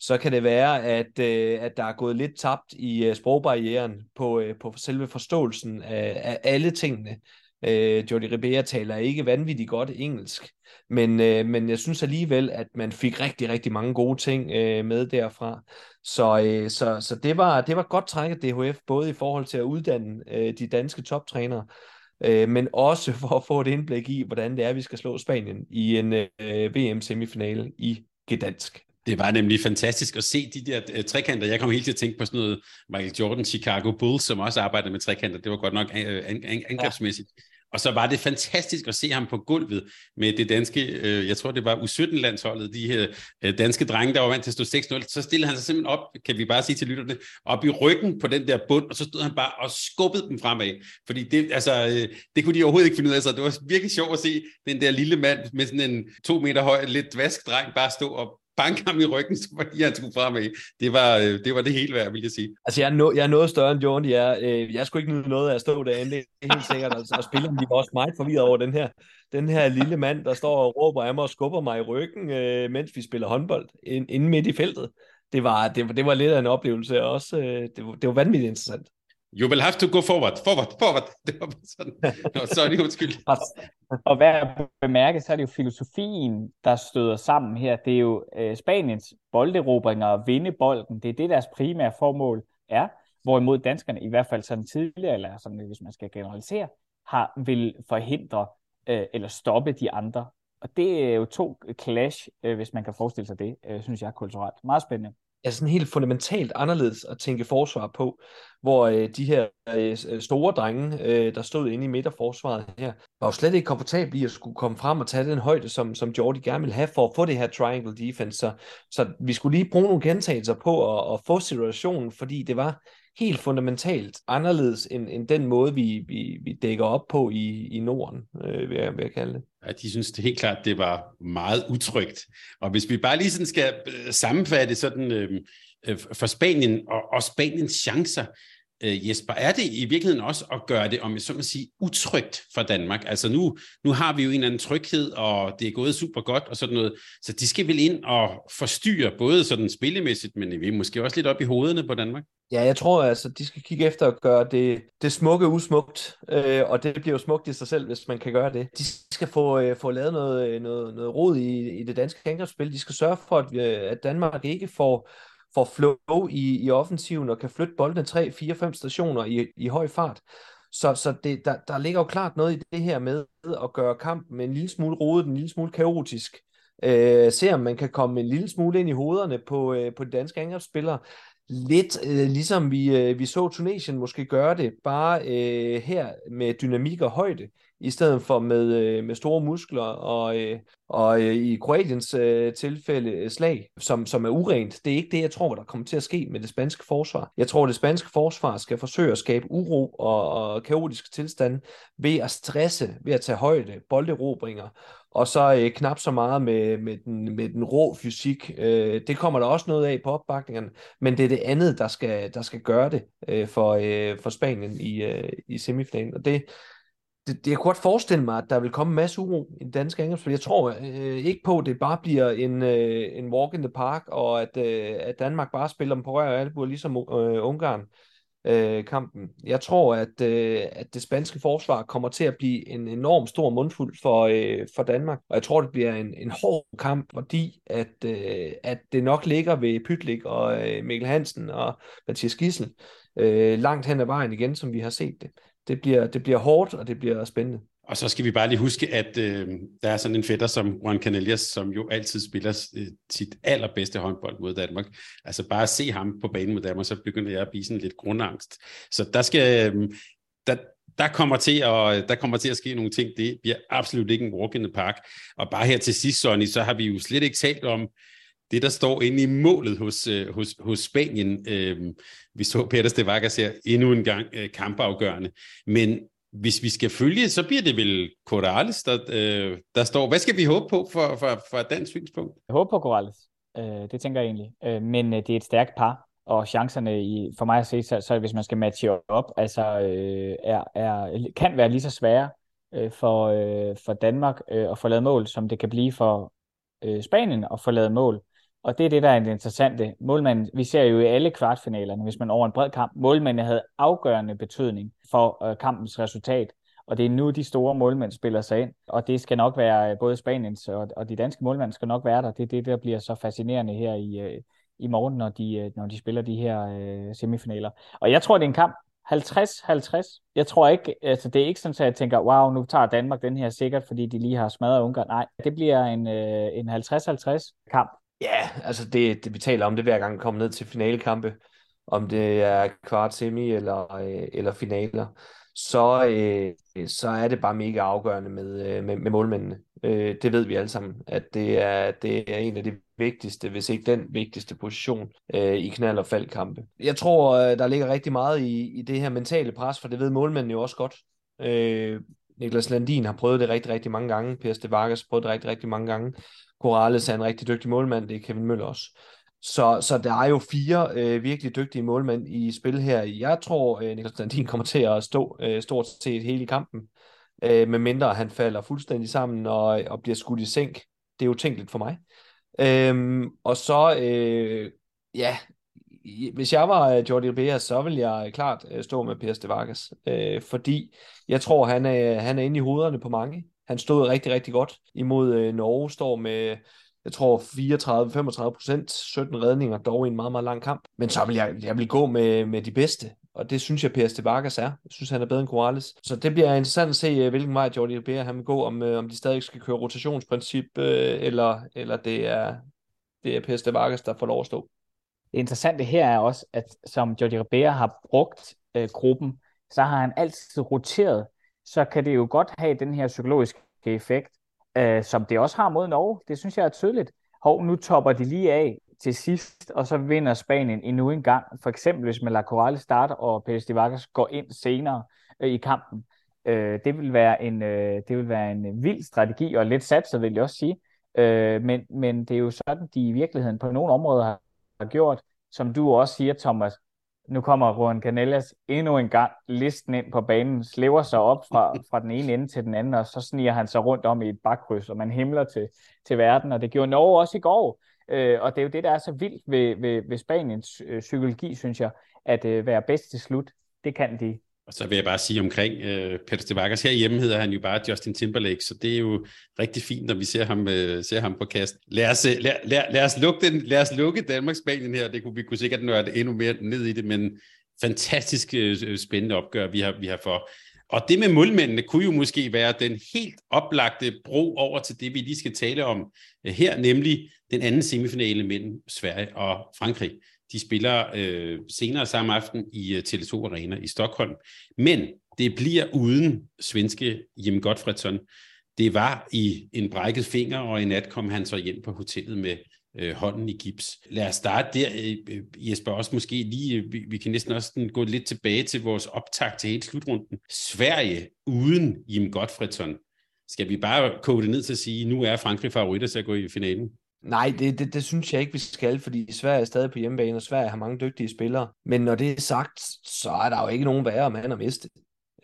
[SPEAKER 3] Så kan det være, at, øh, at der er gået lidt tabt i øh, sprogbarrieren på, øh, på selve forståelsen af, af alle tingene. Øh, Jordi Ribera taler ikke vanvittigt godt engelsk, men, øh, men jeg synes alligevel, at man fik rigtig, rigtig mange gode ting øh, med derfra. Så, øh, så, så det, var, det var godt trækket DHF, både i forhold til at uddanne øh, de danske toptrænere, øh, men også for at få et indblik i, hvordan det er, vi skal slå Spanien i en øh, VM-semifinale i Gdansk.
[SPEAKER 1] Det var nemlig fantastisk at se de der uh, trekanter. Jeg kom helt til at tænke på sådan noget Michael Jordan, Chicago Bulls, som også arbejdede med trekanter. Det var godt nok uh, angrebsmæssigt. Ja. Og så var det fantastisk at se ham på gulvet med det danske, øh, jeg tror det var U17-landsholdet, de her øh, danske drenge, der var vant til at stå 6-0. Så stillede han sig simpelthen op, kan vi bare sige til lytterne, op i ryggen på den der bund, og så stod han bare og skubbede dem fremad. Fordi det, altså, øh, det kunne de overhovedet ikke finde ud af. Så det var virkelig sjovt at se den der lille mand med sådan en to meter høj, lidt dvask dreng bare stå og banke ham i ryggen, fordi han skulle fremad. Det var, øh, det var det hele værd, vil jeg sige.
[SPEAKER 3] Altså, jeg er, no, jeg er noget større end Jordan. Jeg, øh, jeg skulle ikke nyde noget af at stå derinde, det er helt sikkert. Altså, og spillerne de var også meget forvirret over den her, den her lille mand, der står og råber af mig og skubber mig i ryggen, øh, mens vi spiller håndbold inde midt i feltet. Det var, det, det var lidt af en oplevelse også. Øh, det, var, det var vanvittigt interessant.
[SPEAKER 1] You will have to go forward, forward, forward. Det var sådan. Nå, sorry, undskyld.
[SPEAKER 2] og hvad at bemærke, så er det jo filosofien, der støder sammen her. Det er jo øh, Spaniens bolderobringer og vinde bolden. Det er det, deres primære formål er. Hvorimod danskerne, i hvert fald sådan tidligere, eller sådan, hvis man skal generalisere, har vil forhindre øh, eller stoppe de andre. Og det er jo to clash, øh, hvis man kan forestille sig det, øh, synes jeg kulturelt. Meget spændende
[SPEAKER 3] er sådan helt fundamentalt anderledes at tænke forsvar på, hvor øh, de her øh, øh, store drenge, øh, der stod inde i midterforsvaret her, var jo slet ikke komfortable i at skulle komme frem og tage den højde, som, som Jordi gerne ville have for at få det her triangle defense. Så, så vi skulle lige bruge nogle gentagelser på at, at få situationen, fordi det var helt fundamentalt anderledes end, end den måde, vi, vi, vi dækker op på i, i Norden, øh, vil, jeg, vil jeg kalde det.
[SPEAKER 1] Ja, de synes det helt klart, det var meget utrygt. Og hvis vi bare lige sådan skal øh, sammenfatte sådan øh, øh, for Spanien og, og Spaniens chancer, øh, Jesper, er det i virkeligheden også at gøre det, om jeg så må sige, utrygt for Danmark? Altså nu, nu har vi jo en eller anden tryghed, og det er gået super godt og sådan noget, så de skal vel ind og forstyrre, både sådan spillemæssigt, men vi måske også lidt op i hovederne på Danmark?
[SPEAKER 3] Ja, jeg tror altså, de skal kigge efter at gøre det, det smukke usmukt, øh, og det bliver jo smukt i sig selv, hvis man kan gøre det. De skal få, øh, få lavet noget, øh, noget, noget rod i, i det danske angrebsspil. De skal sørge for, at, øh, at Danmark ikke får får flow i, i offensiven og kan flytte boldene 3, 4, 5 stationer i, i høj fart. Så, så det, der, der ligger jo klart noget i det her med at gøre kampen en lille smule rodet, en lille smule kaotisk. Øh, se om man kan komme en lille smule ind i hovederne på, øh, på de danske angrebsspillere. Lidt øh, ligesom vi, øh, vi så Tunesien måske gøre det, bare øh, her med dynamik og højde i stedet for med, øh, med store muskler og, øh, og øh, i Kroatiens øh, tilfælde øh, slag, som, som er urent. Det er ikke det, jeg tror, der kommer til at ske med det spanske forsvar. Jeg tror, det spanske forsvar skal forsøge at skabe uro og, og kaotisk tilstand ved at stresse, ved at tage højde, bolderobringer, og så øh, knap så meget med, med, den, med den rå fysik. Øh, det kommer der også noget af på opbakningerne, men det er det andet, der skal, der skal gøre det øh, for, øh, for Spanien i, øh, i semifinalen. Og det, det, det, jeg kunne godt forestille mig, at der vil komme en masse uro i den danske angrebsspil. Jeg tror øh, ikke på, at det bare bliver en, øh, en walk in the park, og at, øh, at Danmark bare spiller dem på rør og albuer, ligesom øh, Ungarn øh, kampen. Jeg tror, at, øh, at det spanske forsvar kommer til at blive en enorm stor mundfuld for, øh, for Danmark, og jeg tror, det bliver en, en hård kamp, fordi at, øh, at det nok ligger ved Pytlik og øh, Mikkel Hansen og Mathias Gissel øh, langt hen ad vejen igen, som vi har set det det bliver, det bliver hårdt, og det bliver spændende.
[SPEAKER 1] Og så skal vi bare lige huske, at øh, der er sådan en fætter som Juan Canellas, som jo altid spiller øh, sit allerbedste håndbold mod Danmark. Altså bare at se ham på banen mod Danmark, så begynder jeg at blive sådan lidt grundangst. Så der skal... Øh, der, der kommer, til at, der kommer til at ske nogle ting. Det bliver absolut ikke en walk in the park. Og bare her til sidst, Sonny, så har vi jo slet ikke talt om det, der står inde i målet hos, øh, hos, hos Spanien. Øh, vi så Peter Stevagas her endnu en gang øh, kampafgørende. Men hvis vi skal følge, så bliver det vel Corrales, der, øh, der står. Hvad skal vi håbe på for, for, for dansk synspunkt?
[SPEAKER 2] Jeg håber på Corrales. Øh, det tænker jeg egentlig. Øh, men øh, det er et stærkt par, og chancerne i, for mig at se, så, så hvis man skal matche op, altså øh, er, er, kan være lige så svære øh, for, øh, for Danmark øh, at få lavet mål, som det kan blive for øh, Spanien at få lavet mål. Og det er det, der er det interessante. Målmanden, vi ser jo i alle kvartfinalerne, hvis man over en bred kamp, målmanden havde afgørende betydning for øh, kampens resultat. Og det er nu, de store målmænd spiller sig ind. Og det skal nok være, øh, både Spaniens og, og de danske målmænd skal nok være der. Det er det, der bliver så fascinerende her i, øh, i morgen, når de, øh, når de spiller de her øh, semifinaler. Og jeg tror, det er en kamp 50-50. Jeg tror ikke, altså det er ikke sådan, at jeg tænker, wow, nu tager Danmark den her sikkert, fordi de lige har smadret Ungarn. Nej, det bliver en, øh, en 50-50 kamp.
[SPEAKER 3] Ja, altså det, det vi taler om det hver gang vi kommer ned til finalekampe, om det er kvart, semi eller, øh, eller finaler, så, øh, så er det bare mega afgørende med, øh, med, med målmændene. Øh, det ved vi alle sammen, at det er, det er en af de vigtigste, hvis ikke den vigtigste position øh, i knald- og faldkampe. Jeg tror, øh, der ligger rigtig meget i, i det her mentale pres, for det ved målmændene jo også godt. Øh, Niklas Landin har prøvet det rigtig, rigtig mange gange. Per Stevagas har prøvet det rigtig, rigtig mange gange. Corrales er en rigtig dygtig målmand, det er Kevin Møller også. Så, så der er jo fire øh, virkelig dygtige målmænd i spil her. Jeg tror, øh, Niklas Landin kommer til at stå øh, stort set hele kampen, øh, medmindre han falder fuldstændig sammen og, og bliver skudt i sænk. Det er jo tænkeligt for mig. Øhm, og så, øh, ja, hvis jeg var øh, Jordi Ribera, så ville jeg øh, klart øh, stå med Per Stevagas, øh, fordi jeg tror, han er, han er inde i hovederne på mange. Han stod rigtig, rigtig godt imod øh, Norge, står med, jeg tror, 34-35 procent, 17 redninger, dog i en meget, meget lang kamp. Men så vil jeg, jeg vil gå med, med de bedste, og det synes jeg, Per Stevagas er. Jeg synes, han er bedre end Corrales. Så det bliver interessant at se, hvilken vej Jordi Ribera han vil gå, om, øh, om de stadig skal køre rotationsprincip, øh, eller, eller det er, det er Per Stevagas, der får lov at stå.
[SPEAKER 2] Det interessante her er også, at som Jordi Ribera har brugt øh, gruppen, så har han altid roteret så kan det jo godt have den her psykologiske effekt, øh, som det også har mod Norge. Det synes jeg er tydeligt. Hov, nu topper de lige af til sidst, og så vinder Spanien endnu en gang. For eksempel, hvis man lader Corrales starte, og Pérez de Vargas går ind senere øh, i kampen. Øh, det, vil være en, øh, det vil være en øh, vild strategi, og lidt satset, vil jeg også sige. Øh, men, men det er jo sådan, de i virkeligheden på nogle områder har, har gjort, som du også siger, Thomas, nu kommer Juan Canellas endnu en gang listen ind på banen, slæver sig op fra, fra den ene ende til den anden, og så sniger han sig rundt om i et bakkryds, og man himler til, til verden, og det gjorde Norge også i går. Øh, og det er jo det, der er så vildt ved, ved, ved Spaniens øh, psykologi, synes jeg, at øh, være bedst til slut, det kan de.
[SPEAKER 1] Og så vil jeg bare sige omkring øh, Peter Stevagas. Herhjemme hedder han jo bare Justin Timberlake, så det er jo rigtig fint, når vi ser ham, øh, ser ham på kast. Lad os, øh, lad, lad, lad, os lukke den, lad os lukke Danmark-Spanien her. Det kunne, vi kunne sikkert nørde endnu mere ned i det, men fantastisk øh, spændende opgør, vi har, vi har for. Og det med målmændene kunne jo måske være den helt oplagte bro over til det, vi lige skal tale om øh, her, nemlig den anden semifinale mellem Sverige og Frankrig. De spiller øh, senere samme aften i uh, Tele2 Arena i Stockholm. Men det bliver uden svenske Jim Gottfredsson. Det var i en brækket finger, og i nat kom han så hjem på hotellet med øh, hånden i gips. Lad os starte der, øh, øh Jesper, også måske lige, øh, vi, vi kan næsten også gå lidt tilbage til vores optag til hele slutrunden. Sverige uden Jim Gottfredsson. Skal vi bare kode det ned til at sige, nu er Frankrig favoritter til at gå i finalen?
[SPEAKER 3] Nej, det, det, det synes jeg ikke, vi skal, fordi Sverige er stadig på hjemmebane, og Sverige har mange dygtige spillere. Men når det er sagt, så er der jo ikke nogen værre mand at miste.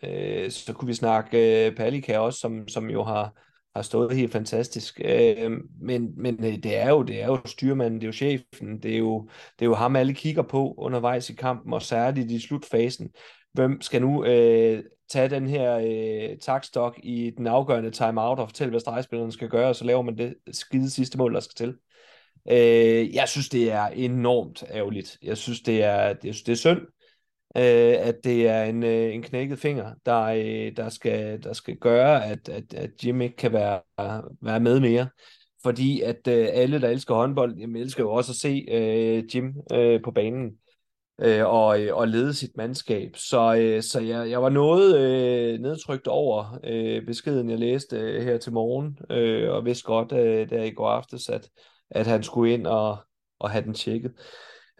[SPEAKER 3] Øh, så kunne vi snakke øh, Palika også, som, som jo har, har stået helt fantastisk. Øh, men men øh, det er jo det er jo styrmanden, det er jo chefen, det er jo, det er jo ham, alle kigger på undervejs i kampen, og særligt i slutfasen. Hvem skal nu øh, tage den her øh, takstok i den afgørende timeout og fortælle, hvad stregspilleren skal gøre, og så laver man det skide sidste mål, der skal til. Øh, jeg synes, det er enormt ærgerligt. Jeg synes, det er, det, er, det er synd, øh, at det er en, øh, en knækket finger, der, øh, der, skal, der skal gøre, at, at, at Jim ikke kan være, være med mere. Fordi at øh, alle, der elsker håndbold, jamen, elsker jo også at se øh, Jim øh, på banen øh, og, øh, og lede sit mandskab. Så, øh, så jeg, jeg var noget øh, nedtrykt over øh, beskeden, jeg læste øh, her til morgen, øh, og vidste godt øh, der i går aftes, at, at han skulle ind og, og have den tjekket.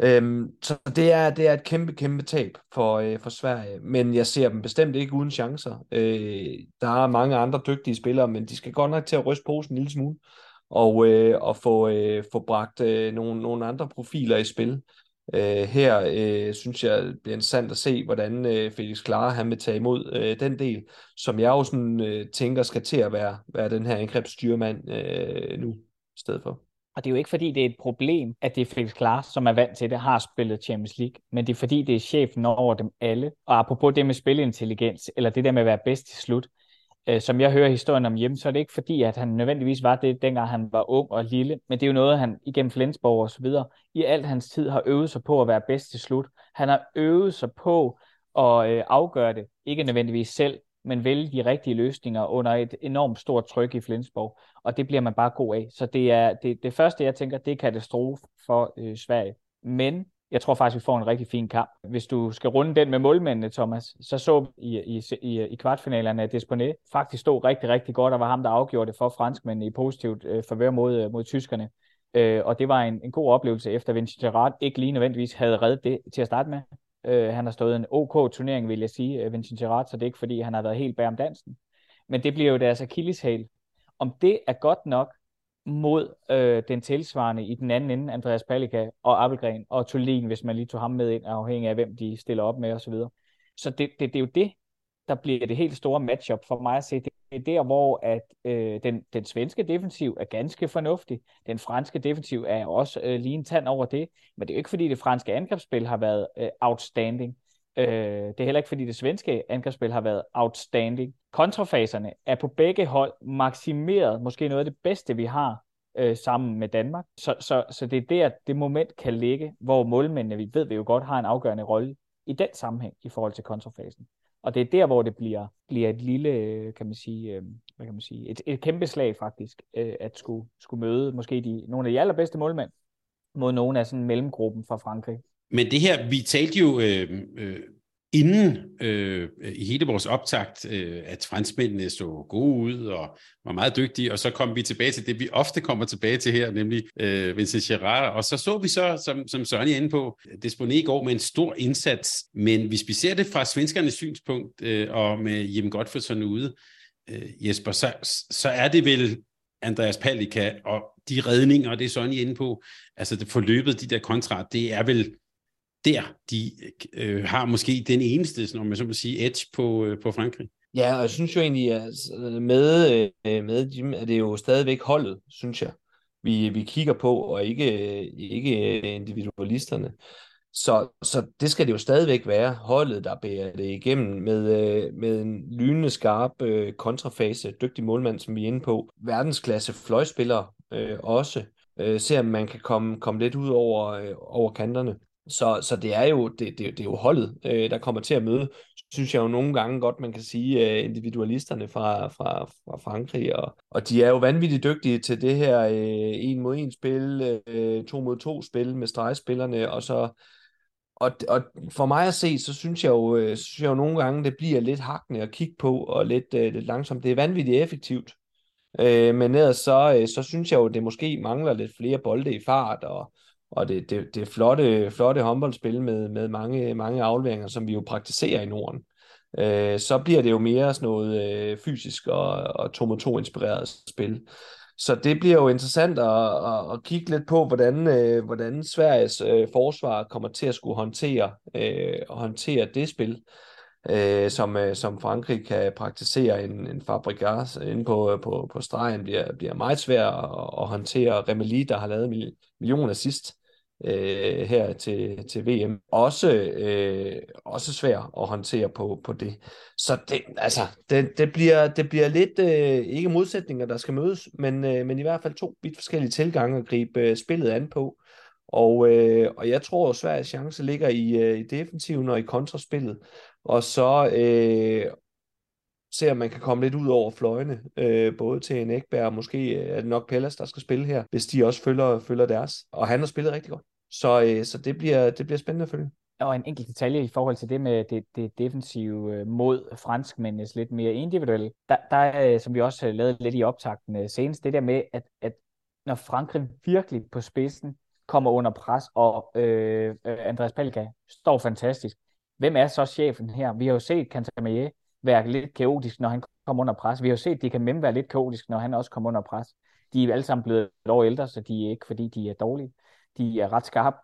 [SPEAKER 3] Øhm, så det er, det er et kæmpe, kæmpe tab for, øh, for Sverige, men jeg ser dem bestemt ikke uden chancer. Øh, der er mange andre dygtige spillere, men de skal godt nok til at ryste posen en lille smule og, øh, og få, øh, få bragt øh, nogle, nogle andre profiler i spil. Øh, her øh, synes jeg, det bliver interessant at se, hvordan øh, Felix Klare han vil tage imod øh, den del, som jeg jo sådan, øh, tænker skal til at være, være den her angrebsstyrmand øh, nu i stedet for.
[SPEAKER 2] Og det er jo ikke fordi, det er et problem, at det er Felix Klar, som er vant til det, har spillet Champions League, men det er fordi, det er chefen over dem alle. Og apropos det med spilintelligens, eller det der med at være bedst til slut, øh, som jeg hører historien om hjemme, så er det ikke fordi, at han nødvendigvis var det, dengang han var ung og lille, men det er jo noget, han igennem Flensborg og så videre, i alt hans tid har øvet sig på at være bedst til slut. Han har øvet sig på at øh, afgøre det, ikke nødvendigvis selv, men vælge de rigtige løsninger under et enormt stort tryk i Flensborg, og det bliver man bare god af. Så det er det, det første, jeg tænker, det er katastrofe for øh, Sverige. Men jeg tror faktisk, vi får en rigtig fin kamp. Hvis du skal runde den med målmændene, Thomas, så så i, i, i, i kvartfinalerne, at Desponé faktisk stod rigtig, rigtig godt, og var ham, der afgjorde det for franskmændene i positivt øh, forvær mod, øh, mod tyskerne. Øh, og det var en, en god oplevelse, efter Vincent Gerard ikke lige nødvendigvis havde reddet det til at starte med. Øh, han har stået en OK turnering, vil jeg sige, øh, Vincent Gerard, så det er ikke fordi, han har været helt bag om dansen. Men det bliver jo deres akilleshæl. Om det er godt nok mod øh, den tilsvarende i den anden ende, Andreas Palika og Appelgren og Tolin, hvis man lige tog ham med ind, afhængig af hvem de stiller op med osv. Så, så det, det, det er jo det, der bliver det helt store matchup for mig at se. Det er der, hvor at, øh, den, den svenske defensiv er ganske fornuftig. Den franske defensiv er også øh, lige en tand over det. Men det er jo ikke, fordi det franske angrebsspil har været øh, outstanding. Øh, det er heller ikke, fordi det svenske angrebsspil har været outstanding. Kontrafaserne er på begge hold maksimeret måske noget af det bedste, vi har øh, sammen med Danmark. Så, så, så det er der, det moment kan ligge, hvor målmændene, vi ved vi jo godt, har en afgørende rolle i den sammenhæng i forhold til kontrafasen. Og det er der, hvor det bliver, bliver et lille, øh, kan man sige, øh, hvad kan man sige, et, et kæmpe slag faktisk, øh, at skulle, skulle møde måske de, nogle af de allerbedste målmænd mod nogle af sådan mellemgruppen fra Frankrig.
[SPEAKER 1] Men det her, vi talte jo øh, øh, inden øh, i hele vores optakt, øh, at franskmændene så gode ud og var meget dygtige, og så kom vi tilbage til det, vi ofte kommer tilbage til her, nemlig øh, Vincent Gerard, og så så vi så, som, som Søren er inde på, Desponé i går med en stor indsats, men hvis vi ser det fra svenskernes synspunkt, øh, og med Jim Godfredsson ude, øh, Jesper, så, så er det vel Andreas Palika og de redninger, og det er Sonny inde på, altså det forløbet, de der kontra, det er vel der, de øh, har måske den eneste, når man så må sige, edge på, øh, på Frankrig.
[SPEAKER 3] Ja, og jeg synes jo egentlig, at øh, med, øh, med Jim er det jo stadigvæk holdet, synes jeg, vi, vi kigger på, og ikke, øh, ikke individualisterne. Så, så det skal det jo stadigvæk være, holdet, der bærer det igennem med, med en lynende skarp kontrafase, dygtig målmand, som vi er inde på. Verdensklasse fløjspillere øh, også. Øh, ser om man kan komme, komme lidt ud over, øh, over kanterne. Så, så det er jo det, det, det er jo holdet, øh, der kommer til at møde, synes jeg jo nogle gange godt, man kan sige, øh, individualisterne fra, fra, fra Frankrig. Og, og de er jo vanvittigt dygtige til det her øh, en mod en spil, øh, to mod to spil med stregspillerne, og så og, og for mig at se, så synes jeg jo, øh, synes jeg jo nogle gange, det bliver lidt hakkende at kigge på, og lidt, øh, lidt langsomt. Det er vanvittigt effektivt. Øh, men ellers så, øh, så synes jeg jo, det måske mangler lidt flere bolde i fart, og, og det, det, det er flotte, flotte håndboldspil med, med mange, mange afleveringer, som vi jo praktiserer i Norden. Øh, så bliver det jo mere sådan noget øh, fysisk og, og to mod to inspireret spil. Så det bliver jo interessant at, at, at kigge lidt på, hvordan, øh, hvordan Sveriges øh, forsvar kommer til at skulle håndtere, øh, håndtere det spil, øh, som, øh, som Frankrig kan praktisere. En, en Fabregas inde på, øh, på, på stregen bliver, bliver meget svær at, at håndtere. Remeli, der har lavet millioner sidst, øh, her til, til VM. Også, øh, også svær at håndtere på, på det. Så det, altså, det, det, bliver, det bliver lidt, øh, ikke modsætninger, der skal mødes, men, øh, men i hvert fald to vidt forskellige tilgange at gribe øh, spillet an på. Og, øh, og jeg tror, at Sveriges chance ligger i, øh, i defensiven og i kontraspillet. Og så, øh, se om man kan komme lidt ud over fløjene, øh, både til en Ekberg, og måske øh, er det nok Pellas, der skal spille her, hvis de også følger, følger deres. Og han har spillet rigtig godt. Så, øh, så det, bliver, det bliver spændende at følge.
[SPEAKER 2] Og en enkelt detalje i forhold til det med det, det defensive øh, mod franskmændenes lidt mere individuelle. Der, der øh, som vi også lavede lidt i optakten senest, det der med, at, at når Frankrig virkelig på spidsen kommer under pres, og øh, Andreas Palka står fantastisk. Hvem er så chefen her? Vi har jo set Cantamie være lidt kaotisk, når han kommer under pres. Vi har jo set de kan Mem være lidt kaotisk, når han også kommer under pres. De er alle sammen blevet et år ældre, så de er ikke, fordi de er dårlige. De er ret skarpe.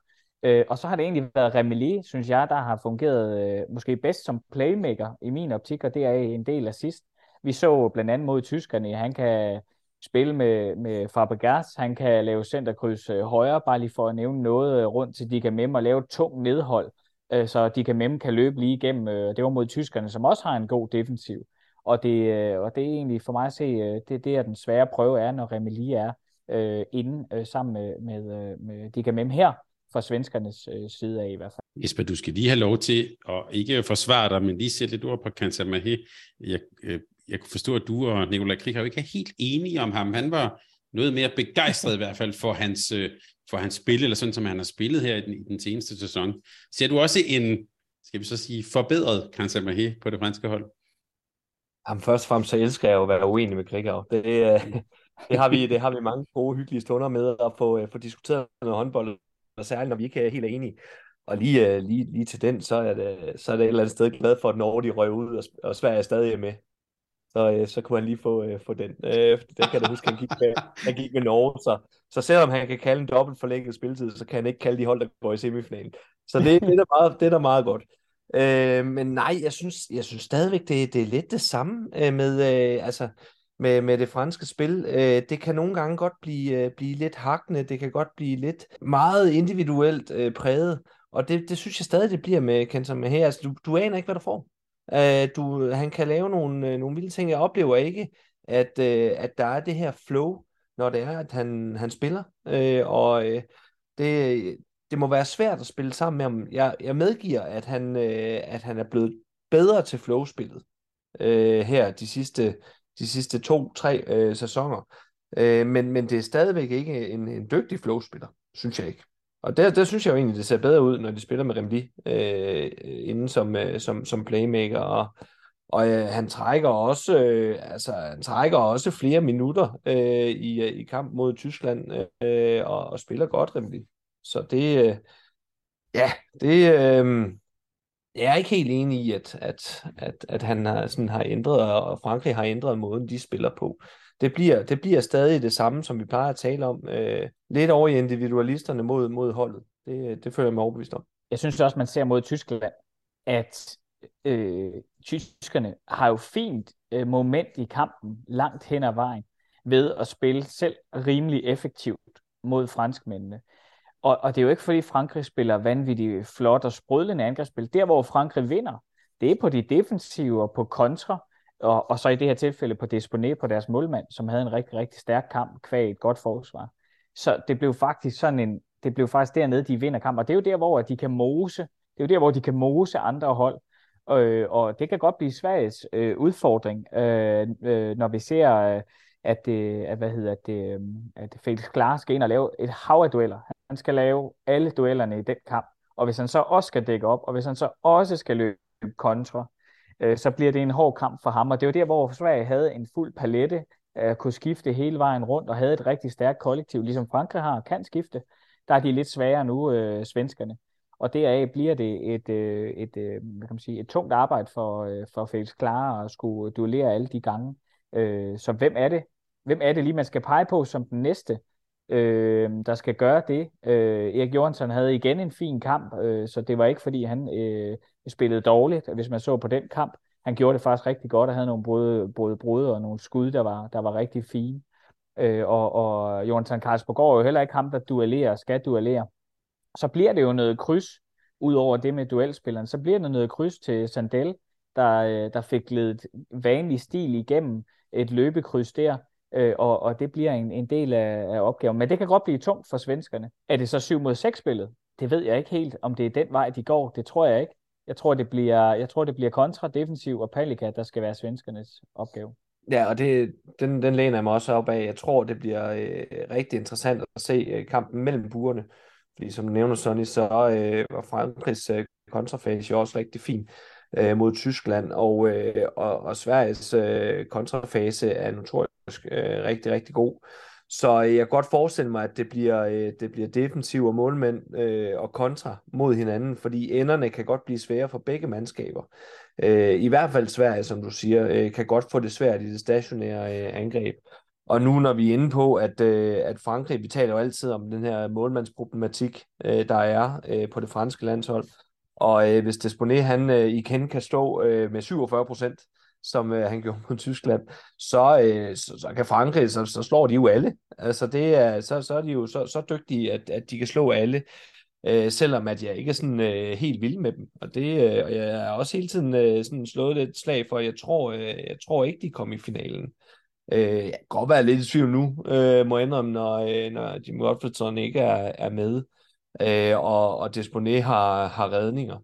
[SPEAKER 2] Øh, og så har det egentlig været Remeli, synes jeg, der har fungeret øh, måske bedst som playmaker i min optik, og det er en del af sidst. Vi så blandt andet mod tyskerne, han kan spille med, med Fabregas, han kan lave centerkryds øh, højre, bare lige for at nævne noget øh, rundt til de kan med og lave et tungt nedhold øh, så de kan Mem kan løbe lige igennem. Øh, det var mod tyskerne, som også har en god defensiv. Og det, øh, og det er egentlig for mig at se, øh, det, det er den svære prøve er, når Remeli er øh, inde øh, sammen med, med, øh, med Dika Mem her, fra svenskernes øh, side af i hvert fald.
[SPEAKER 1] Jesper, du skal lige have lov til at ikke forsvare dig, men lige sætte lidt ord på Kansa Mahé. Jeg, øh, jeg kunne forstå, at du og Nikolaj Krig har jo ikke er helt enige om ham. Han var noget mere begejstret i hvert fald for hans, øh, for hans spil, eller sådan som han har spillet her i den, i den seneste sæson. Ser du også en, skal vi så sige, forbedret Kansa Mahé på det franske hold?
[SPEAKER 3] Jamen, først og fremmest så elsker jeg jo at være uenig med Krigau. Det, øh, det, har vi, det har vi mange gode, hyggelige stunder med at få, øh, få diskuteret noget håndbold, og særligt når vi ikke er helt enige. Og lige, øh, lige, lige til den, så er, det, så er det et eller andet sted glad for, at Norge de røg ud, og, og Sverige er stadig med så, øh, så kunne han lige få, øh, få den. Øh, det kan jeg huske, han gik med, han gik med Norge, så, så selvom han kan kalde en dobbelt forlænget spilletid, så kan han ikke kalde de hold, der går i semifinalen. Så det, det, er, meget, det er da meget godt. Øh, men nej, jeg synes, jeg synes stadigvæk, det, det er lidt det samme øh, med, øh, altså, med, med det franske spil. Øh, det kan nogle gange godt blive, øh, blive lidt hakkende, det kan godt blive lidt meget individuelt øh, præget, og det, det synes jeg stadig, det bliver med Kenta her. Altså, du, du aner ikke, hvad du får. Uh, du, han kan lave nogle, øh, nogle vilde ting. Jeg oplever ikke, at, uh, at der er det her flow, når det er, at han, han spiller. Uh, og uh, det, det må være svært at spille sammen med ham. Jeg, jeg medgiver, at han, uh, at han er blevet bedre til flowspillet uh, her de sidste, de sidste to-tre uh, sæsoner. Uh, men, men det er stadigvæk ikke en, en dygtig flowspiller, synes jeg ikke. Og der, der synes jeg jo egentlig, det ser bedre ud, når de spiller med Remdi øh, inden som, øh, som, som playmaker. Og, og øh, han trækker også øh, altså, han trækker også flere minutter øh, i, øh, i kamp mod Tyskland øh, og, og spiller godt Remdi. Så det, øh, ja, det, øh, jeg er ikke helt enig i, at, at, at, at han har, sådan har ændret, og Frankrig har ændret måden, de spiller på det bliver, det bliver stadig det samme, som vi plejer at tale om. Øh, lidt over i individualisterne mod, mod holdet. Det, det føler jeg mig overbevist om.
[SPEAKER 2] jeg synes også, man ser mod Tyskland, at øh, tyskerne har jo fint øh, moment i kampen langt hen ad vejen ved at spille selv rimelig effektivt mod franskmændene. Og, og det er jo ikke, fordi Frankrig spiller vanvittigt flot og sprudlende angrebsspil. Der, hvor Frankrig vinder, det er på de defensive og på kontra, og, og så i det her tilfælde på Desponé på deres målmand, som havde en rigtig, rigtig stærk kamp kvæg et godt forsvar. Så det blev faktisk sådan en, det blev faktisk dernede, de vinder kamp, og det er jo der, hvor de kan mose, det er jo der, hvor de kan mose andre hold, øh, og det kan godt blive Sveriges øh, udfordring, øh, øh, når vi ser, øh, at, det, at, hvad hedder det, øh, at Felix Klar skal ind og lave et hav af dueller. Han skal lave alle duellerne i den kamp, og hvis han så også skal dække op, og hvis han så også skal løbe kontra, øh, så bliver det en hård kamp for ham, og det er der, hvor Sverige havde en fuld palette, øh, kunne skifte hele vejen rundt, og havde et rigtig stærkt kollektiv, ligesom Frankrig har, kan skifte. Der er de lidt sværere nu, øh, svenskerne. Og deraf bliver det et, øh, et, øh, hvad kan man sige, et tungt arbejde for, øh, for Felix Klar at skulle duellere alle de gange. Øh, så hvem er det? Hvem er det lige, man skal pege på som den næste, øh, der skal gøre det? Øh, Erik Jørgensen havde igen en fin kamp, øh, så det var ikke, fordi han øh, spillede dårligt, hvis man så på den kamp. Han gjorde det faktisk rigtig godt og havde nogle både, både brud og nogle skud, der var, der var rigtig fine. Øh, og, og Jonathan Karlsborg er jo heller ikke ham, der duellerer, skal duellere. Så bliver det jo noget kryds, ud over det med duelspilleren. Så bliver det noget kryds til Sandel, der, øh, der fik ledet vanlig stil igennem et løbekryds der, øh, og, og det bliver en, en del af, af opgaven. Men det kan godt blive tungt for svenskerne. Er det så 7 mod 6 spillet? Det ved jeg ikke helt, om det er den vej, de går. Det tror jeg ikke. Jeg tror, det bliver, jeg tror, det bliver kontra, defensiv og palika, der skal være svenskernes opgave.
[SPEAKER 3] Ja, og det, den, den læner jeg mig også op af. Jeg tror, det bliver øh, rigtig interessant at se øh, kampen mellem buerne. Fordi som du nævner, Sonny, så øh, var Frankrigs øh, kontrafase jo også rigtig fin øh, mod Tyskland, og, øh, og, og Sveriges øh, kontrafase er notorisk øh, rigtig, rigtig god. Så øh, jeg kan godt forestille mig, at det bliver, øh, det bliver defensiv og målmænd øh, og kontra mod hinanden, fordi enderne kan godt blive svære for begge mandskaber. Øh, I hvert fald Sverige, som du siger, øh, kan godt få det svært i det stationære øh, angreb. Og nu når vi er inde på, at, øh, at Frankrig, vi taler jo altid om den her målmandsproblematik, øh, der er øh, på det franske landshold. Og øh, hvis Desponé han øh, igen kan stå øh, med 47 procent, som øh, han gjorde mod Tyskland, så, øh, så, så kan Frankrig, så, så slår de jo alle. Altså det er, så, så er de jo så, så dygtige, at, at de kan slå alle. Øh, selvom at jeg ikke er sådan øh, helt vild med dem. Og det øh, og jeg er også hele tiden øh, sådan slået lidt slag for, jeg tror, øh, jeg tror ikke, de kommer i finalen. Øh, jeg kan godt være lidt i tvivl nu, øh, må jeg indrømme, når, øh, når Jimmy Gottfriedson ikke er, er med, øh, og, og Desponé har, har redninger.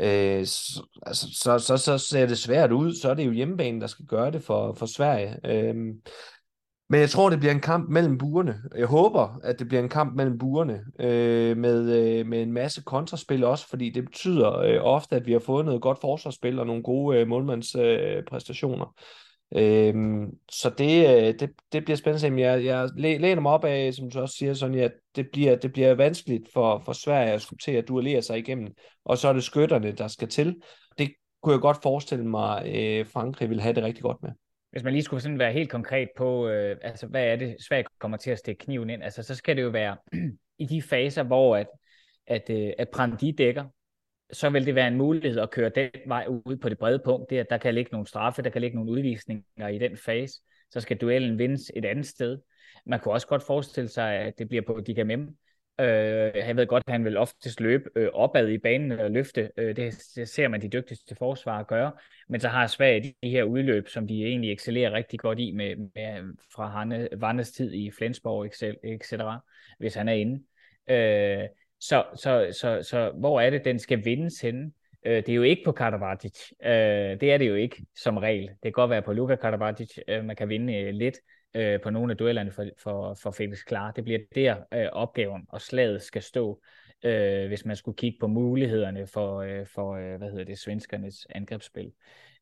[SPEAKER 3] Øh, så, altså, så, så, så ser det svært ud, så er det jo hjemmebanen, der skal gøre det for, for Sverige. Øh, men jeg tror, det bliver en kamp mellem buerne. Jeg håber, at det bliver en kamp mellem buerne øh, med, øh, med en masse kontraspil også, fordi det betyder øh, ofte, at vi har fået noget godt forsvarsspil og nogle gode øh, målmandspræstationer. Øh, Øhm, så det, øh, det, det bliver spændende. Jeg, jeg læner mig op af, som du også siger, Sonja, at det bliver, det bliver vanskeligt for, for Sverige at skulle til at duellere sig igennem. Og så er det skytterne, der skal til. Det kunne jeg godt forestille mig, øh, Frankrig vil have det rigtig godt med.
[SPEAKER 2] Hvis man lige skulle sådan være helt konkret på, øh, altså hvad er det, Sverige kommer til at stikke kniven ind, altså så skal det jo være i de faser, hvor at, at, øh, at Brandi dækker, så vil det være en mulighed at køre den vej ud på det brede punkt. Det, at der kan ligge nogle straffe, der kan ligge nogle udvisninger i den fase. Så skal duellen vindes et andet sted. Man kunne også godt forestille sig, at det bliver på Digamem. Øh, jeg ved godt, at han vil oftest løbe øh, opad i banen og løfte. Øh, det, det ser man de dygtigste forsvarer gøre. Men så har Sverige de her udløb, som de egentlig excellerer rigtig godt i med, med fra Hanne, Vandes tid i Flensborg, etc., hvis han er inde. Øh, så, så, så, så hvor er det, den skal vindes henne? Øh, det er jo ikke på Karabatic. Øh, det er det jo ikke som regel. Det kan godt være på Luka Karabatic, øh, man kan vinde øh, lidt øh, på nogle af duellerne for, for, for Felix Klar. Det bliver der øh, opgaven og slaget skal stå, øh, hvis man skulle kigge på mulighederne for, øh, for øh, hvad hedder det, svenskernes angrebsspil.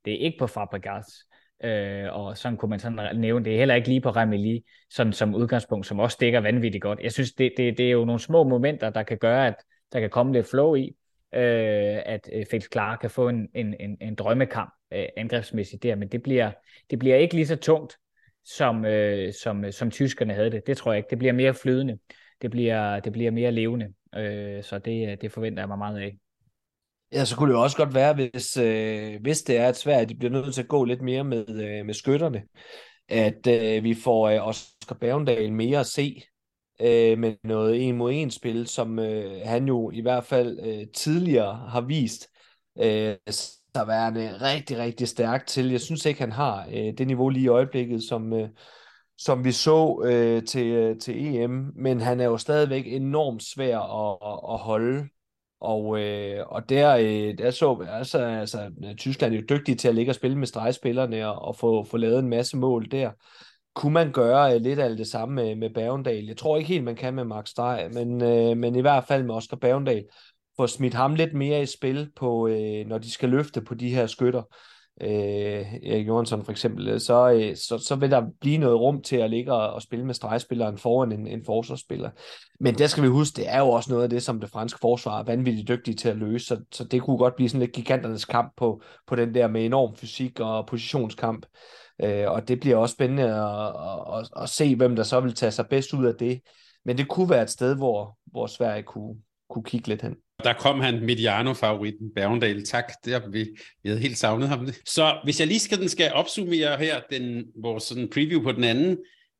[SPEAKER 2] Det er ikke på Fabregas. Øh, og sådan kunne man sådan nævne, det er heller ikke lige på Remeli, sådan som udgangspunkt, som også stikker vanvittigt godt. Jeg synes, det, det, det er jo nogle små momenter, der kan gøre, at der kan komme lidt flow i, øh, at øh, Felix Klar kan få en, en, en, en drømmekamp øh, angrebsmæssigt der, men det bliver, det bliver ikke lige så tungt, som, øh, som, øh, som tyskerne havde det. Det tror jeg ikke. Det bliver mere flydende. det, bliver, det bliver mere levende. Øh, så det, øh, det forventer jeg mig meget af.
[SPEAKER 3] Ja, så kunne det jo også godt være, hvis, øh, hvis det er et svært, de bliver nødt til at gå lidt mere med, øh, med skytterne, at øh, vi får øh, Oscar Bavendal mere at se øh, med noget en mod en spil, som øh, han jo i hvert fald øh, tidligere har vist øh, sig værende rigtig, rigtig stærk til. Jeg synes ikke, han har øh, det niveau lige i øjeblikket, som, øh, som vi så øh, til, øh, til EM, men han er jo stadigvæk enormt svær at, at, at holde. Og, øh, og der, øh, der så altså, altså, øh, Tyskland er jo dygtige til at ligge og spille med stregspillerne og, og få, få lavet en masse mål der. Kunne man gøre øh, lidt af det samme med, med Bavendal? Jeg tror ikke helt, man kan med Max Strej, men, øh, men i hvert fald med Oscar Bavendal. Få smidt ham lidt mere i spil, på, øh, når de skal løfte på de her skytter øh, Erik Johansson for eksempel, øh, så, øh, så, så vil der blive noget rum til at ligge og, og spille med stregspilleren foran en, en forsvarsspiller. Men der skal vi huske, det er jo også noget af det, som det franske forsvar er vanvittigt dygtige til at løse, så, så det kunne godt blive sådan lidt giganternes kamp på, på den der med enorm fysik og positionskamp. Øh, og det bliver også spændende at, at, at, at se, hvem der så vil tage sig bedst ud af det. Men det kunne være et sted, hvor, hvor Sverige kunne, kunne kigge lidt hen.
[SPEAKER 1] Der kom han, Mediano-favoritten, Bergendal. Tak, det har vi, vi havde helt savnet ham. Så hvis jeg lige skal, den skal opsummere her, den, vores sådan preview på den anden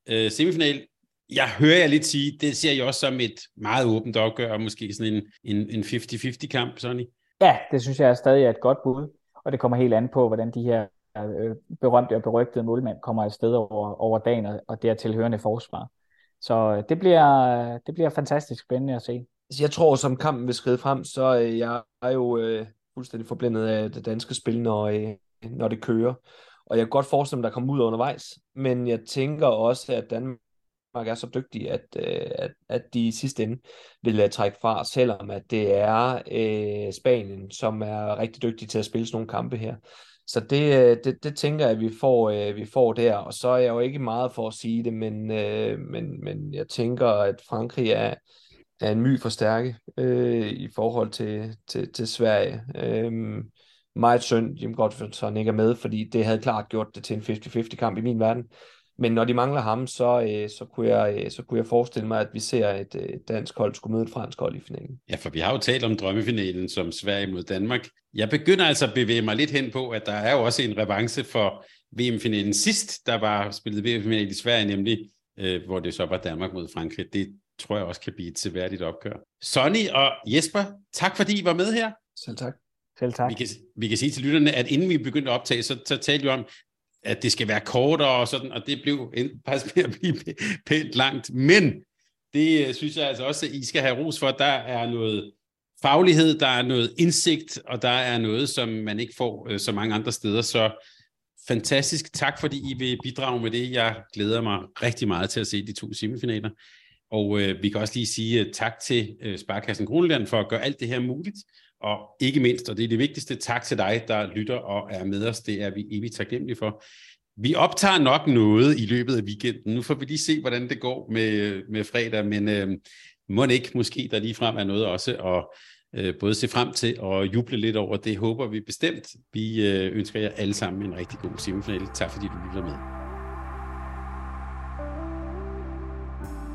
[SPEAKER 1] øh, semifinal, jeg hører jeg lidt sige, det ser jeg også som et meget åbent opgør, og måske sådan en, en, en 50-50 kamp, Sonny.
[SPEAKER 2] Ja, det synes jeg er stadig er et godt bud, og det kommer helt an på, hvordan de her øh, berømte og berygtede målmænd kommer afsted over, over dagen, og, og dertil hørende forsvar. Så øh, det bliver, det bliver fantastisk spændende at se.
[SPEAKER 3] Altså, jeg tror, som kampen vil skride frem, så øh, jeg er jo øh, fuldstændig forblændet af det danske spil, når, øh, når det kører. Og jeg kan godt forestille mig, at der kommer ud undervejs. Men jeg tænker også, at Danmark er så dygtig, at, øh, at, at de i sidste ende vil lade trække fra, selvom at det er øh, Spanien, som er rigtig dygtig til at spille sådan nogle kampe her. Så det, øh, det, det tænker jeg, at vi får, øh, vi får der. Og så er jeg jo ikke meget for at sige det, men, øh, men, men jeg tænker, at Frankrig er, er en my for stærke øh, i forhold til, til, til Sverige. Øh, meget synd, Jim Godfredson ikke er med, fordi det havde klart gjort det til en 50-50 kamp i min verden. Men når de mangler ham, så, øh, så, kunne jeg, øh, så kunne jeg forestille mig, at vi ser et, øh, et øh, dansk hold skulle møde et fransk hold i finalen.
[SPEAKER 1] Ja, for vi har jo talt om drømmefinalen som Sverige mod Danmark. Jeg begynder altså at bevæge mig lidt hen på, at der er jo også en revanche for VM-finalen sidst, der var spillet VM-finalen i Sverige, nemlig øh, hvor det så var Danmark mod Frankrig. Det tror jeg også kan blive et seværdigt opgør. Sonny og Jesper, tak fordi I var med her.
[SPEAKER 3] Selv tak.
[SPEAKER 2] Selv tak.
[SPEAKER 1] Vi kan, vi kan sige til lytterne, at inden vi begyndte at optage, så, så talte vi om, at det skal være kortere og sådan, og det blev faktisk med at blive pænt langt. Men det øh, synes jeg altså også, at I skal have ros for. Der er noget faglighed, der er noget indsigt, og der er noget, som man ikke får øh, så mange andre steder. Så fantastisk. Tak, fordi I vil bidrage med det. Jeg glæder mig rigtig meget til at se de to semifinaler. Og øh, vi kan også lige sige uh, tak til uh, Sparkassen Grønland for at gøre alt det her muligt. Og ikke mindst, og det er det vigtigste, tak til dig, der lytter og er med os. Det er vi evigt taknemmelige for. Vi optager nok noget i løbet af weekenden. Nu får vi lige se, hvordan det går med, øh, med fredag, men øh, må ikke måske der lige frem er noget også at øh, både se frem til og juble lidt over. Det håber vi bestemt. Vi øh, ønsker jer alle sammen en rigtig god semifinale. Tak fordi du lytter med.